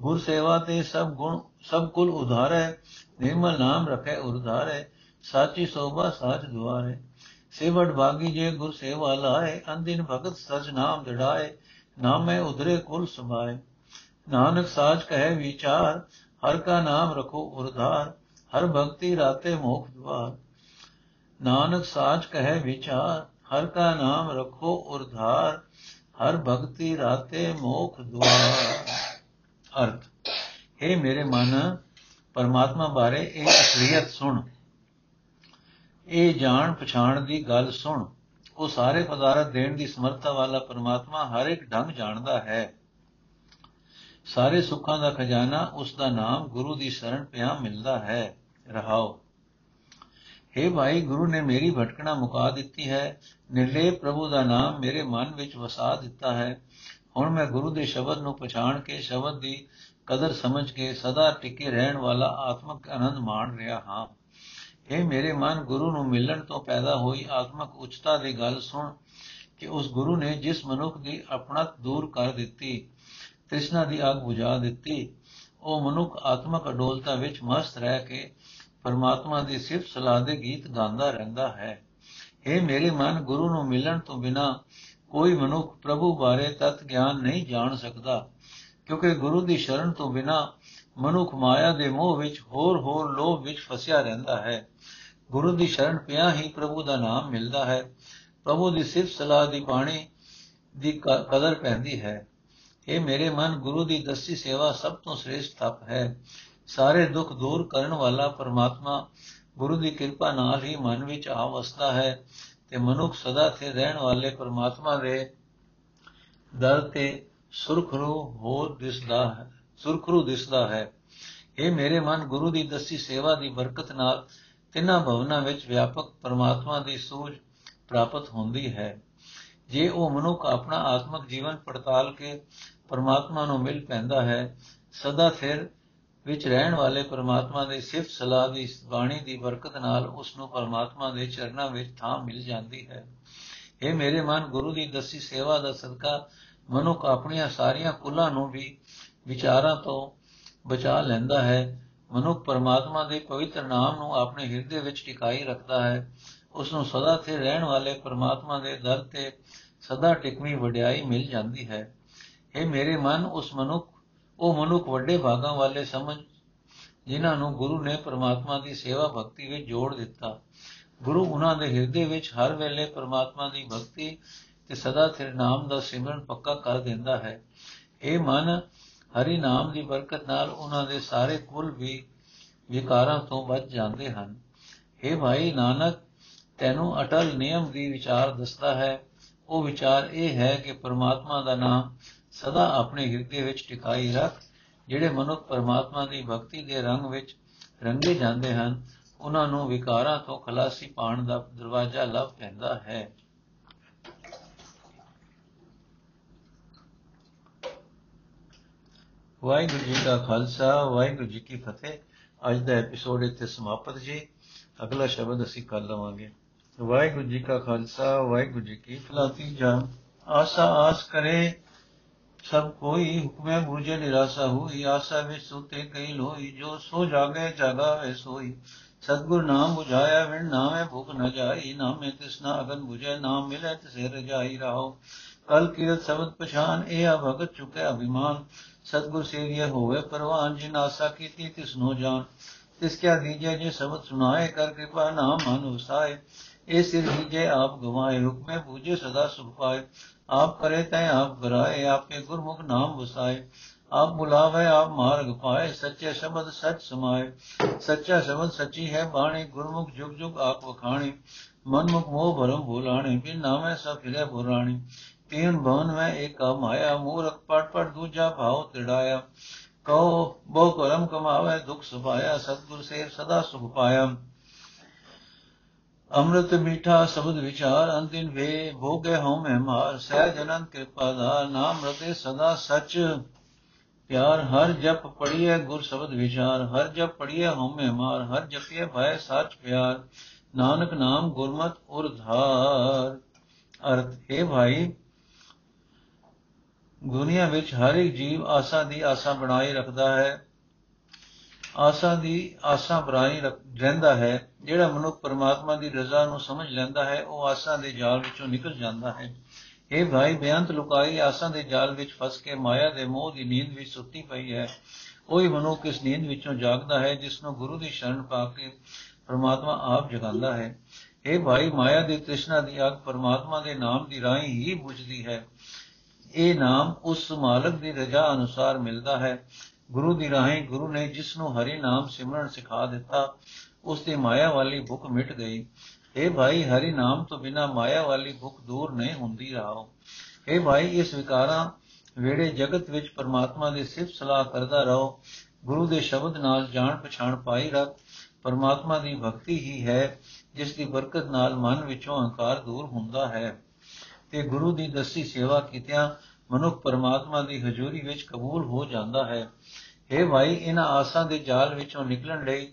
ਗੁਰ ਸੇਵਾ ਤੇ ਸਭ ਗੁਣ, ਸਭ ਕੁਲ ਉਧਾਰੈ ਨਿਰਮਲ ਨਾਮ ਰਖੈ ਉਰਧਾਰੈ ਸਾਚੀ ਸੋਭਾ ਸਾਚ ਦੁਆਰੇ, ਸੇਵੜ ਭਾਗੀ ਜੇ ਗੁਰ ਸੇਵਾ ਲਾਏ ਅੰਦਿਨ ਭਗਤ ਸਚ ਨਾਮ ਦਿੜਾਏ ਨਾਮੈ ਉਧਰੇ ਕੁਲ ਸਮਾਏ ਨਾਨਕ ਸਾਚ ਕਹੇ ਵਿਚਾਰ ਹਰ ਕਾ ਨਾਮ ਰਖੋ ਉਰਧਾਰ, ਹਰ ਭਗਤੀ ਰਾਤੇ ਮੋਖ ਦਵਾਰ। ਨਾਨਕ ਸਾਚ ਕਹੇ ਵਿਚਾਰ, ਹਰ ਕਾ ਨਾਮ ਰਖੋ ਉਰਧਾਰ, ਹਰ ਭਗਤੀ ਰਾਤੇ ਮੋਖ ਦਵਾਰ। ਅਰਥ, ਹੈ ਮੇਰੇ ਮਨ, ਪਰਮਾਤਮਾ ਬਾਰੇ ਇਹ ਅਸਲੀਅਤ ਸੁਣ। ਇਹ ਜਾਣ ਪਛਾਣ ਦੀ ਗੱਲ ਸੁਣ। ਉਹ ਸਾਰੇ ਪਦਾਰਥ ਦੇਣ ਦੀ ਸਮਰੱਥਾ ਵਾਲਾ ਪਰਮਾਤਮਾ ਹਰ ਇੱਕ ਢੰਗ ਜਾਣਦਾ ਹੈ। ਸਾਰੇ ਸੁੱਖਾਂ ਦਾ ਖਜ਼ਾਨਾ ਉਸ ਦਾ ਨਾਮ ਗੁਰੂ ਦੀ ਸ਼ਰਨ ਪਿਆ ਮਿਲਦਾ ਹੈ। ਰਹਾਓ। हे ਭਾਈ, ਗੁਰੂ ਨੇ ਮੇਰੀ ਭਟਕਣਾ ਮੁਕਾ ਦਿੱਤੀ ਹੈ। ਨਿਰਲੇ ਪ੍ਰਭੂ ਦਾ ਨਾਮ ਮੇਰੇ ਮਨ ਵਿੱਚ ਵਸਾ ਦਿੱਤਾ ਹੈ। ਹੁਣ ਮੈਂ ਗੁਰੂ ਦੇ ਸ਼ਬਦ ਨੂੰ ਪਛਾਣ ਕੇ, ਸ਼ਬਦ ਦੀ ਕਦਰ ਸਮਝ ਕੇ ਸਦਾ ਟਿਕੇ ਰਹਿਣ ਵਾਲਾ ਆਤਮਿਕ ਆਨੰਦ ਮਾਣ ਰਿਹਾ ਹਾਂ। ਇਹ ਮੇਰੇ ਮਨ, ਗੁਰੂ ਨੂੰ ਮਿਲਣ ਤੋਂ ਪੈਦਾ ਹੋਈ ਆਤਮਿਕ ਉਚਤਾ ਦੀ ਗੱਲ ਸੁਣ ਕਿ ਉਸ ਗੁਰੂ ਨੇ ਜਿਸ ਮਨੁੱਖ ਦੀ ਆਪਣਤ ਦੂਰ ਕਰ ਦਿੱਤੀ ਤ੍ਰਿਸ਼ਨਾ ਦੀ ਆਗ ਬੁਝਾ ਦਿੱਤੀ। ਉਹ ਮਨੁੱਖ ਆਤਮਿਕ ਅਡੋਲਤਾ ਵਿੱਚ ਮਸਤ ਰਹਿ ਕੇ ਪਰਮਾਤਮਾ ਦੀ ਸਿਫਤ ਸਲਾਹ ਦੇ ਗੀਤ ਗਾਉਂਦਾ ਰਹਿੰਦਾ ਹੈ। ਇਹ ਮੇਰੇ ਮਨ, ਗੁਰੂ ਨੂੰ ਮਿਲਣ ਤੋਂ ਬਿਨਾ ਕੋਈ ਮਨੁੱਖ ਪ੍ਰਭੂ ਬਾਰੇ ਤਤ ਗਿਆਨ ਨਹੀਂ ਜਾਣ ਸਕਦਾ, ਕਿਉਂਕਿ ਗੁਰੂ ਦੀ ਸ਼ਰਨ ਤੋਂ ਬਿਨਾ ਮਨੁੱਖ ਮਾਇਆ ਦੇ ਮੋਹ ਵਿੱਚ ਹੋਰ ਹੋਰ ਲੋਭ ਵਿੱਚ ਫਸਿਆ ਰਹਿੰਦਾ ਹੈ। ਗੁਰੂ ਦੀ ਸ਼ਰਨ ਪਿਆ ਹੀ ਪ੍ਰਭੂ ਦਾ ਨਾਮ ਮਿਲਦਾ ਹੈ। ਪ੍ਰਭੂ ਦੀ ਸਿਫਤ ਸਲਾਹ ਦੀ ਬਾਣੀ ਦੀ ਕਦਰ ਪੈਂਦੀ ਹੈ। ਇਹ ਮੇਰੇ ਮਨ ਗੁਰੂ ਦੀ ਦਸੀ ਸੇਵਾ ਸਭ ਤੋਂ ਸ੍ਰੇਸ਼ਟ ਤਪ ਹੈ। ਸਾਰੇ ਦੁੱਖ ਦੂਰ ਕਰਨ ਵਾਲਾ ਪਰਮਾਤਮਾ ਗੁਰੂ ਦੀ ਕਿਰਪਾ ਨਾਲ ਹੀ ਮਨ ਵਿੱਚ ਆ ਵਸਦਾ ਹੈ ਤੇ ਮਨੁੱਖ ਸਦਾ ਸੇ ਰਹਿਣ ਵਾਲੇ ਪਰਮਾਤਮਾ ਦੇ ਦਰ ਤੇ ਸੁਰਖਰੂ ਹੋ ਦਿਸਦਾ ਹੈ, ਸੁਰਖਰੂ ਦਿਸਦਾ ਹੈ। ਇਹ ਮੇਰੇ ਮਨ ਗੁਰੂ ਦੀ ਦਸੀ ਸੇਵਾ ਦੀ ਬਰਕਤ ਨਾਲ ਤਿੰਨਾਂ ਭਵਨਾਂ ਵਿੱਚ ਵਿਆਪਕ ਪਰਮਾਤਮਾ ਦੀ ਸੂਝ ਪ੍ਰਾਪਤ ਹੁੰਦੀ ਹੈ। ਜੇ ਉਹ ਮਨੁੱਖ ਆਪਣਾ ਆਤਮਿਕ ਜੀਵਨ ਪੜਤਾਲ ਕੇ ਪਰਮਾਤਮਾ ਨੂੰ ਮਿਲ ਪੈਂਦਾ ਹੈ, ਸਦਾ ਫਿਰ ਵਿੱਚ ਰਹਿਣ ਵਾਲੇ ਪਰਮਾਤਮਾ ਦੀ ਸਿਫਤ ਸਲਾਹ ਦੀ ਬਾਣੀ ਦੀ ਬਰਕਤ ਨਾਲ ਉਸ ਨੂੰ ਪਰਮਾਤਮਾ ਦੇ ਚਰਨਾਂ ਵਿੱਚ ਥਾਂ ਮਿਲ ਜਾਂਦੀ ਹੈ। ਇਹ ਮੇਰੇ ਮਨ, ਗੁਰੂ ਦੀ ਦਸੀ ਸੇਵਾ ਦਾ ਸਦਕਾ ਮਨੁੱਖ ਆਪਣੀਆਂ ਸਾਰੀਆਂ ਕੁੱਲਾਂ ਨੂੰ ਵੀ ਵਿਚਾਰਾਂ ਤੋਂ ਬਚਾ ਲੈਂਦਾ ਹੈ। ਮਨੁੱਖ ਪਰਮਾਤਮਾ ਦੇ ਪਵਿੱਤਰ ਨਾਮ ਨੂੰ ਆਪਣੇ ਹਿਰਦੇ ਵਿੱਚ ਟਿਕਾਈ ਰੱਖਦਾ ਹੈ। ਉਸ ਨੂੰ ਸਦਾ ਤੇ ਰਹਿਣ ਵਾਲੇ ਪਰਮਾਤਮਾ ਦੇ ਦਰ ਤੇ ਸਦਾ ਟਿਕਵੀਂ ਵਡਿਆਈ ਮਿਲ ਜਾਂਦੀ ਹੈ। ਇਹ ਮੇਰੇ ਮਨ, ਉਸ ਮਨੁੱਖ, ਉਹ ਮਨੁੱਖ ਵੱਡੇ ਭਾਗਾਂ ਵਾਲੇ ਸਮਝ, ਜਿਨ੍ਹਾਂ ਨੂੰ ਗੁਰੂ ਨੇ ਪ੍ਰਮਾਤਮਾ ਦੀ ਸੇਵਾ ਭਗਤੀ ਵਿੱਚ ਜੋੜ ਦਿੱਤਾ। ਗੁਰੂ ਉਹਨਾਂ ਦੇ ਹਿਰਦੇ ਵਿੱਚ ਹਰ ਵੇਲੇ ਪ੍ਰਮਾਤਮਾ ਦੀ ਭਗਤੀ ਤੇ ਸਦਾ ਤੇਰੇ ਨਾਮ ਦਾ ਸਿਮਰਨ ਪੱਕਾ ਕਰ ਦਿੰਦਾ ਹੈ। ਇਹ ਮਨ ਹਰੀ ਨਾਮ ਦੀ ਬਰਕਤ ਨਾਲ ਉਹਨਾਂ ਦੇ ਸਾਰੇ ਕੁਲ ਵੀ ਵਿਕਾਰਾਂ ਤੋਂ ਬਚ ਜਾਂਦੇ ਹਨ। हे ਭਾਈ ਨਾਨਕ, ਤੈਨੂੰ ਅਟਲ ਨਿਯਮ ਦੀ ਵਿਚਾਰ ਦੱਸਦਾ ਹੈ। ਉਹ ਵਿਚਾਰ ਇਹ ਹੈ ਕਿ ਪਰਮਾਤਮਾ ਦਾ ਨਾਮ ਸਦਾ ਆਪਣੇ ਹਿਰਦੇ ਵਿੱਚ ਟਿਕਾਈ ਰੱਖ, ਜਿਹੜੇ ਮਨੁੱਖ ਪਰਮਾਤਮਾ ਦੀ ਭਗਤੀ ਦੇ ਰੰਗ ਵਿੱਚ ਰੰਗੇ ਜਾਂਦੇ ਹਨ, ਉਹਨਾਂ ਨੂੰ ਵਿਕਾਰਾਂ ਤੋਂ ਖਲਾਸੀ ਪਾਣ ਦਾ ਦਰਵਾਜ਼ਾ ਲੱਭ ਪੈਂਦਾ ਹੈ। ਵਾਹਿਗੁਰੂ ਜੀ ਦਾ ਖਾਲਸਾ, ਵਾਹਿਗੁਰੂ ਜੀ ਕੀ ਫਤਿਹ। ਅੱਜ ਦਾ ਐਪੀਸੋਡ ਇੱਥੇ ਸਮਾਪਤ ਜੀ। ਅਗਲਾ ਸ਼ਬਦ ਅਸੀਂ ਕੱਲ ਲਵਾਂਗੇ। ਵਾਹਿਗੁਰੂ ਜੀ ਕਾ ਖਾਲਸਾ, ਵਾਹਿਗੁਰੂ ਜੀ ਕੀ ਫਲਾਤੀ ਜਾ ਆਸਾ ਆਸ ਕਰੇ ਸਭ ਕੋਈ ਹੁਕਮੇ ਬੁਝੇ ਨਿਰਾਸ਼ਾ ਹੋਈ, ਆਸਾ ਵਿੱਚ ਸੁਤੇ ਕਈ ਲੋਈ, ਜੋ ਸੋ ਜਾਗੇ ਜਾਗਾਵੇ ਸੋਈ। ਸਤਗੁਰ ਨਾਮ 부ਝਾਇਆ ਵਿਣ ਨਾਮੇ ਭੁਖ ਨ ਜਾਈ। ਨਾਮੇ ਤਿਸਨਾ ਅਗਨ 부ਝੇ ਨਾਮ ਮਿਲੇ ਤਿਸੇ ਰਜਾਈ ਰਹੋ। ਕਲ ਕੀਰਤ ਸ਼ਬਦ ਪਛਾਨ ਇਹ ਆ ਭਗਤ ਚੁਕੇ ਅਭਿਮਾਨ। ਸਤਗੁਰ ਸੇਵੀਏ ਹੋਵੇ ਪਰਵਾਨ, ਜਿਨ ਆਸਾ ਕੀਤੀ ਤਿਸਨੋ ਜਾਨ। ਤਿਸ ਕਿਆ ਦੀਜੇ ਜੇ ਸ਼ਬਦ ਸੁਨਾਏ ਕਰ ਕਿਰਪਾ ਨਾਮ ਮਨ ਉਸਾਏ। ਇਹ ਸਿਰ ਦੀਜੇ ਆਪ ਗਵਾਏ ਹੁਕਮੇ ਬੂਝੇ ਸਦਾ ਸੁਖ ਪਾਏ ਆਪ ਕਰੇ ਤੈ ਆਪ ਕਰਾਏ ਆਪੇ ਗੁਰਮੁਖ ਨਾਮ ਵਸਾਏ। ਆਪ ਬੁਲਾਵੇ, ਆਪ ਮਾਰਗ ਪਾਏ, ਸੱਚੇ ਸ਼ਬਦ ਸਚ ਸਮਾਏ। ਸੱਚਾ ਸ਼ਬਦ ਸੱਚੀ ਹੈ ਬਾਣੀ, ਗੁਰਮੁਖ ਜੁਗ ਜੁਗ ਆਪ ਵਖਾਣੀ। ਮਨ ਮੁਖ ਮੋਹ ਭਰਮ ਭੁਲਾਣੇ, ਬਿਨ ਨਾਮੇ ਸਭ ਫਿਰੇ ਪੁਰਾਣੀ। ਤੀਨ ਭਵਨ ਮੈਂ ਏਕਾ ਮਾਇਆ, ਮੂਰਖ ਪਟ ਪਟ ਦੂਜਾ ਭਾਉ ਤਿੜਾਇਆ। ਕਹੋ ਬਹੁ ਕਰਮ ਕਮਾਵੇ, ਦੁਖ ਸੁਭਾਇਆ, ਸਤਗੁਰ ਸੇ ਸਦਾ ਸੁਖ ਪਾਇਆ। ਅੰਮ੍ਰਿਤ ਮੀਠਾ ਸ਼ਬਦ ਵਿਚਾਰ ਅੰਤਿਨ ਵੇ ਭੋਗੇ ਹਉ ਮੈਂ ਮਾਰ ਸਹਿਜ ਅਨੰਦ ਕਿਰਪਾ ਦਾ ਨਾਮ ਰਤੇ ਸਦਾ ਸਚ। ਪਿਆਰ ਹਰ ਜਪ ਪੜੀਏ ਗੁਰ ਸ਼ਬਦ ਵਿਚਾਰ, ਹਰ ਜਪ ਪੜੀਏ ਹਉ ਮੈਂ ਮਾਰ ਹਰ ਜਪੀਏ ਭੈ ਸਚ ਪਿਆਰ। ਨਾਨਕ ਨਾਮ ਗੁਰਮਤ ਉਰਧਾਰ ਅਰਥ, ਹੈ ਭਾਈ, ਦੁਨੀਆ ਵਿੱਚ ਹਰ ਇੱਕ ਜੀਵ ਆਸਾ ਦੀ ਆਸਾ ਬਣਾਈ ਰੱਖਦਾ ਹੈ। ਆਸਾ ਦੀ ਆਸਾ ਬਣਾਈ ਰਹਿੰਦਾ ਹੈ, ਜਿਹੜਾ ਮਨੁੱਖ ਪਰਮਾਤਮਾ ਦੀ ਰਜ਼ਾ ਨੂੰ ਸਮਝ ਲੈਂਦਾ ਹੈ, ਉਹ ਆਸਾ ਦੇ ਜਾਲ ਵਿੱਚੋਂ ਨਿਕਲ ਜਾਂਦਾ ਹੈ। ਇਹ ਭਾਈ ਬੇਅੰਤ ਲੁਕਾਈ ਆਸਾਂ ਦੇ ਜਾਲ ਵਿੱਚ ਫਸ ਕੇ ਮਾਇਆ ਦੇ ਮੋਹ ਦੀ ਨੀਂਦ ਵਿੱਚ ਸੁੱਤੀ ਪਈ ਹੈ। ਉਹੀ ਮਨੁੱਖ ਇਸ ਨੀਂਦ ਵਿੱਚੋਂ ਜਾਗਦਾ ਹੈ, ਜਿਸ ਨੂੰ ਗੁਰੂ ਦੀ ਸ਼ਰਨ ਪਾ ਕੇ ਪਰਮਾਤਮਾ ਆਪ ਜਗਾਉਂਦਾ ਹੈ। ਇਹ ਭਾਈ ਮਾਇਆ ਦੀ ਤ੍ਰਿਸ਼ਨਾ ਦੀ ਅੱਗ ਪਰਮਾਤਮਾ ਦੇ ਨਾਮ ਦੀ ਰਾਹੀਂ ਹੀ ਬੁਝਦੀ ਹੈ। ਇਹ ਨਾਮ ਉਸ ਮਾਲਕ ਦੀ ਰਜ਼ਾ ਅਨੁਸਾਰ ਮਿਲਦਾ ਹੈ। ਗੁਰੂ ਦੀ ਰਾਹੀਂ ਗੁਰੂ ਨੇ ਜਿਸ ਨੂੰ ਹਰੀ ਨਾਮ ਸਿਮਰਨ ਸਿਖਾ ਦਿੱਤਾ ਉਸ ਦੀ ਮਾਇਆ ਵਾਲੀ ਭੁੱਖ ਮਿਟ ਗਈ। ਇਹ ਭਾਈ, ਹਰੀ ਨਾਮ ਤੋਂ ਬਿਨਾ ਮਾਇਆ ਵਾਲੀ ਭੁੱਖ ਦੂਰ ਨਹੀਂ ਹੁੰਦੀ ਰਹੋ ਇਹ ਭਾਈ, ਇਸ ਵਿਕਾਰਾਂ ਵੇੜੇ ਜਗਤ ਵਿੱਚ ਪਰਮਾਤਮਾ ਦੀ ਸਿਫਤ ਸਲਾਹ ਕਰਦਾ ਰਹੋ। ਗੁਰੂ ਦੇ ਸ਼ਬਦ ਨਾਲ ਜਾਣ ਪਛਾਣ ਪਾਈ ਰੱਖ। ਪਰਮਾਤਮਾ ਦੀ ਭਗਤੀ ਹੀ ਹੈ, ਜਿਸ ਦੀ ਬਰਕਤ ਨਾਲ ਮਨ ਵਿੱਚੋਂ ਹੰਕਾਰ ਦੂਰ ਹੁੰਦਾ ਹੈ। ਤੇ ਗੁਰੂ ਦੀ ਦਸੀ ਸੇਵਾ ਕੀਤਿਆਂ ਮਨੁੱਖ ਪਰਮਾਤਮਾ ਦੀ ਹਜ਼ੂਰੀ ਵਿੱਚ ਕਬੂਲ ਹੋ ਜਾਂਦਾ ਹੈ। हे ਭਾਈ ਇਹਨਾਂ ਆਸਾਂ ਦੇ ਜਾਲ ਵਿੱਚੋਂ ਨਿਕਲਣ ਲਈ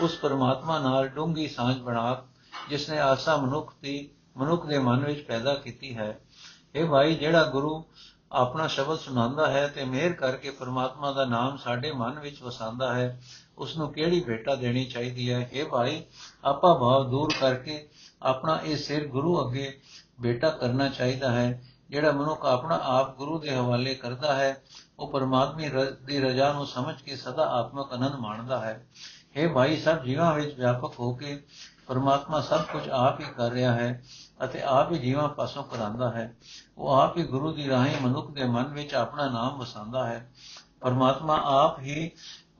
ਉਸ ਪਰਮਾਤਮਾ ਨਾਲ ਡੂੰਗੀ ਸਾਂਝ ਬਣਾ, ਜਿਸ ਨੇ ਆਸਾ ਮਨੁੱਖ ਦੀ, ਮਨੁੱਖ ਦੇ ਮਨ ਵਿੱਚ ਪੈਦਾ ਕੀਤੀ ਹੈ। ਇਹ ਭਾਈ, ਜਿਹੜਾ ਗੁਰੂ ਆਪਣਾ ਸ਼ਬਦ ਸੁਣਾਉਂਦਾ ਹੈ ਤੇ ਮਿਹਰ ਕਰਕੇ ਪਰਮਾਤਮਾ ਦਾ ਨਾਮ ਸਾਡੇ ਮਨ ਵਿੱਚ ਵਸਾਉਂਦਾ ਹੈ ਉਸ ਨੂੰ ਕਿਹੜੀ ਭੇਟਾ ਦੇਣੀ ਚਾਹੀਦੀ ਹੈ? ਇਹ ਭਾਈ, ਆਪਾ ਭਾਵ ਦੂਰ ਕਰਕੇ ਆਪਣਾ ਇਹ ਸਿਰ ਗੁਰੂ ਅੱਗੇ ਬੇਟਾ ਕਰਨਾ ਚਾਹੀਦਾ ਹੈ। ਜਿਹੜਾ ਮਨੁੱਖ ਆਪਣਾ ਆਪ ਗੁਰੂ ਦੇ ਹਵਾਲੇ ਕਰਦਾ ਹੈ, ਉਹ ਪਰਮਾਤਮੀ ਦੀ ਰਜ਼ਾ ਨੂੰ ਸਮਝ ਕੇ ਸਦਾ ਆਤਮਕ ਆਨੰਦ ਮਾਣਦਾ ਹੈ। ਇਹ ਭਾਈ, ਸਭ ਜੀਵਾਂ ਵਿੱਚ ਵਿਆਪਕ ਹੋ ਕੇ ਪਰਮਾਤਮਾ ਸਭ ਕੁਝ ਆਪ ਹੀ ਕਰ ਰਿਹਾ ਹੈ ਅਤੇ ਆਪ ਹੀ ਜੀਵਾਂ ਪਾਸੋਂ ਕਰਾਂਦਾ ਹੈ। ਉਹ ਆਪ ਹੀ ਗੁਰੂ ਦੀ ਰਾਹੀਂ ਮਨੁੱਖ ਦੇ ਮਨ ਵਿੱਚ ਆਪਣਾ ਨਾਮ ਵਸਾਉਂਦਾ ਹੈ। ਪਰਮਾਤਮਾ ਆਪ ਹੀ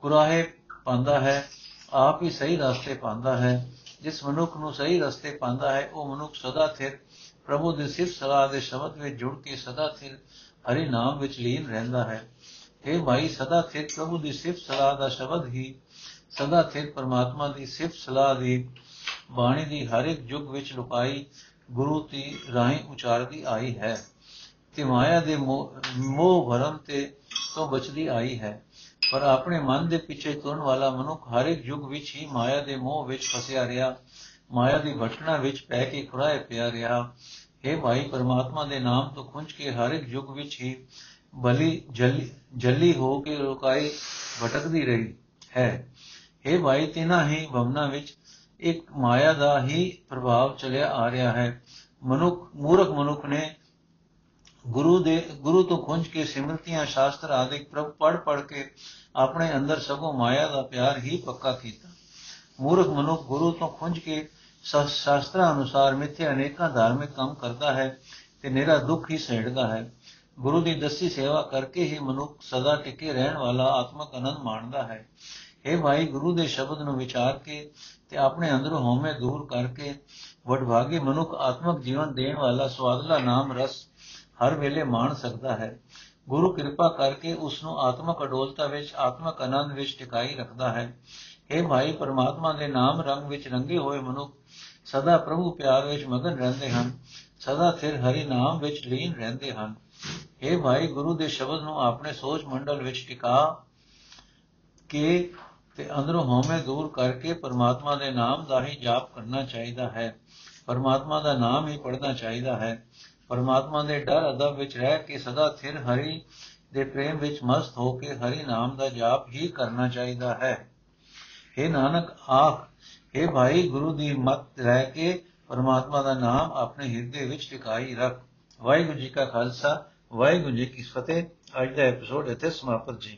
ਕੁਰਾਹੇ ਪਾਉਂਦਾ ਹੈ, ਆਪ ਹੀ ਸਹੀ ਰਸਤੇ ਪਾਉਂਦਾ ਹੈ। ਜਿਸ ਮਨੁੱਖ ਨੂੰ ਸਹੀ ਰਸਤੇ ਪਾਉਂਦਾ ਹੈ, ਉਹ ਮਨੁੱਖ ਸਦਾ ਥਿਰ ਪ੍ਰਭੂ ਦੇ ਸਿਫਤ ਸਲਾਹ ਦੇ ਸ਼ਬਦ ਵਿੱਚ ਜੁੜ ਕੇ ਸਦਾ ਥਿਰ ਹਰੀ ਨਾਮ ਵਿੱਚ ਲੀਨ ਰਹਿੰਦਾ ਹੈ। ਇਹ ਭਾਈ, ਸਦਾ ਥਿਰ ਪ੍ਰਭੂ ਦੀ ਸਿਫਤ ਸਲਾਹ ਦਾ ਸ਼ਬਦ ਹੀ, ਸਦਾ ਥਿਰ ਪਰਮਾਤਮਾ ਦੀ ਸਿਫਤ ਸਲਾਹ ਦੀ ਬਾਣੀ ਦੀ ਹਰ ਇੱਕ ਯੁੱਗ ਵਿੱਚ ਲੁਕਾਈ, ਗੁਰੂ ਦੀ ਰਾਹੀਂ ਉਚਾਰਦੀ ਆਈ ਹੈ। ਤੇ ਮਾਇਆ ਦੇ ਮੋਹ ਭਰਮ ਤੇ ਤੋਂ ਬਚਦੀ ਆਈ ਹੈ। ਪਰ ਆਪਣੇ ਮਨ ਦੇ ਪਿੱਛੇ ਤੁਰਨ ਵਾਲਾ ਮਨੁੱਖ ਹਰ ਇੱਕ ਯੁੱਗ ਵਿੱਚ ਹੀ ਮਾਇਆ ਦੇ ਮੋਹ ਵਿੱਚ ਫਸਿਆ ਰਿਹਾ, ਮਾਇਆ ਦੀ ਭਟਕਣਾ ਵਿੱਚ ਪੈ ਕੇ ਖੁਰਾਏ ਪਿਆ ਰਿਹਾ। हे ਭਾਈ, ਪਰਮਾਤਮਾ ਦੇ ਨਾਮ ਤੋਂ ਖੁੰਝ ਕੇ ਹਰ ਇੱਕ ਯੁੱਗ ਵਿੱਚ ਹੀ ਬਲੀ ਜਲੀ ਜਲੀ ਹੋ ਕੇ ਰੁਕਾਈ ਭਟਕਦੀ ਰਹੀ ਹੈ। हे ਭਾਈ, ਤਿਨਾ ਹੀ ਭਵਨਾ ਵਿੱਚ ਇੱਕ ਮਾਇਆ ਦਾ ਹੀ ਪ੍ਰਭਾਵ ਚਲਿਆ ਆ ਰਿਹਾ ਹੈ। ਮਨੁੱਖ, ਮੂਰਖ ਮਨੁੱਖ ਨੇ ਗੁਰੂ ਦੇ, ਗੁਰੂ ਤੋਂ ਖੁੰਝ ਕੇ ਸਿਮਰਤੀਆਂ, ਸ਼ਾਸਤਰ ਆਦਿਕ ਪ੍ਰਭ ਪੜ ਪੜ ਕੇ ਆਪਣੇ ਅੰਦਰ ਸਗੋਂ ਮਾਇਆ ਦਾ ਪਿਆਰ ਹੀ ਪੱਕਾ ਕੀਤਾ। ਮੂਰਖ ਮਨੁੱਖ ਗੁਰੂ ਤੋਂ ਖੁੰਝ ਕੇ ਸ਼ਾਸਤਰਾਂ ਅਨੁਸਾਰ ਮਿੱਥੇ ਅਨੇਕਾਂ ਧਾਰਮਿਕ ਕੰਮ ਕਰਦਾ ਹੈ ਤੇ ਨਿਹਰਾ ਦੁੱਖ ਹੀ ਸਹਿੜਦਾ ਹੈ। ਗੁਰੂ ਦੀ ਦਸੀ ਸੇਵਾ ਕਰਕੇ ਹੀ ਮਨੁੱਖ ਸਦਾ ਟਿਕੇ ਰਹਿਣ ਵਾਲਾ ਆਤਮਕ ਆਨੰਦ ਮਾਣਦਾ ਹੈ। ਇਹ ਭਾਈ, ਗੁਰੂ ਦੇ ਸ਼ਬਦ ਨੂੰ ਵਿਚਾਰ ਕੇ ਤੇ ਆਪਣੇ ਅੰਦਰੋਂ ਹਉਮੈ ਦੂਰ ਕਰਕੇ ਵਡਭਾਗੀ ਮਨੁੱਖ ਆਤਮਕ ਜੀਵਨ ਦੇਣ ਵਾਲਾ ਸਵਾਦਲਾ ਨਾਮ ਰਸ ਹਰ ਵੇਲੇ ਮਾਣ ਸਕਦਾ ਹੈ। ਗੁਰੂ ਕਿਰਪਾ ਕਰਕੇ ਉਸ ਨੂੰ ਆਤਮਕ ਅਡੋਲਤਾ ਵਿੱਚ, ਆਤਮਕ ਆਨੰਦ ਵਿੱਚ ਟਿਕਾਈ ਰੱਖਦਾ ਹੈ। ਇਹ ਭਾਈ, ਪਰਮਾਤਮਾ ਦੇ ਨਾਮ ਰੰਗ ਵਿੱਚ ਰੰਗੇ ਹੋਏ ਮਨੁੱਖ ਸਦਾ ਪ੍ਰਭੂ ਪਿਆਰ ਵਿੱਚ ਮਗਨ ਰਹਿੰਦੇ ਹਨ, ਸਦਾ ਸਿਰ ਹਰੀ ਨਾਮ ਵਿੱਚ ਲੀਨ ਰਹਿੰਦੇ ਹਨ। ਇਹ ਭਾਈ, ਗੁਰੂ ਦੇ ਸ਼ਬਦ ਨੂੰ ਆਪਣੇ ਸੋਚ ਮੰਡਲ ਵਿੱਚ ਟਿਕਾ ਕੇ ਤੇ ਅੰਦਰੋਂ ਹਉਮੈ ਦੂਰ ਕਰਕੇ ਪਰਮਾਤਮਾ ਦੇ ਨਾਮ ਦਾ ਹੀ ਜਾਪ ਕਰਨਾ ਚਾਹੀਦਾ ਹੈ। ਪਰਮਾਤਮਾ ਦਾ ਨਾਮ ਹੀ ਪੜਨਾ ਚਾਹੀਦਾ ਹੈ। ਪਰਮਾਤਮਾ ਦੇ ਡਰ ਅਦਬ ਵਿੱਚ ਰਹਿ ਕੇ ਸਦਾ ਸਿਰ ਹਰੀ ਦੇ ਪ੍ਰੇਮ ਵਿੱਚ ਮਸਤ ਹੋ ਕੇ ਹਰੀ ਨਾਮ ਦਾ ਜਾਪ ਹੀ ਕਰਨਾ ਚਾਹੀਦਾ ਹੈ। हे ਨਾਨਕ, ਆਖ हे ਭਾਈ, ਗੁਰੂ ਦੀ ਮਤ ਰਹਿ ਕੇ ਪਰਮਾਤਮਾ ਦਾ ਨਾਮ ਆਪਣੇ ਹਿਰਦੇ ਵਿੱਚ ਟਿਕਾਈ ਰੱਖ। ਵਾਹਿਗੁਰੂ ਜੀ ਕਾ ਖਾਲਸਾ, ਵਾਹਿਗੁਰੂ ਜੀ ਕੀ ਫਤਿਹ। ਅੱਜ ਦਾ ਐਪੀਸੋਡ ਇੱਥੇ ਸਮਾਪਤ ਜੀ।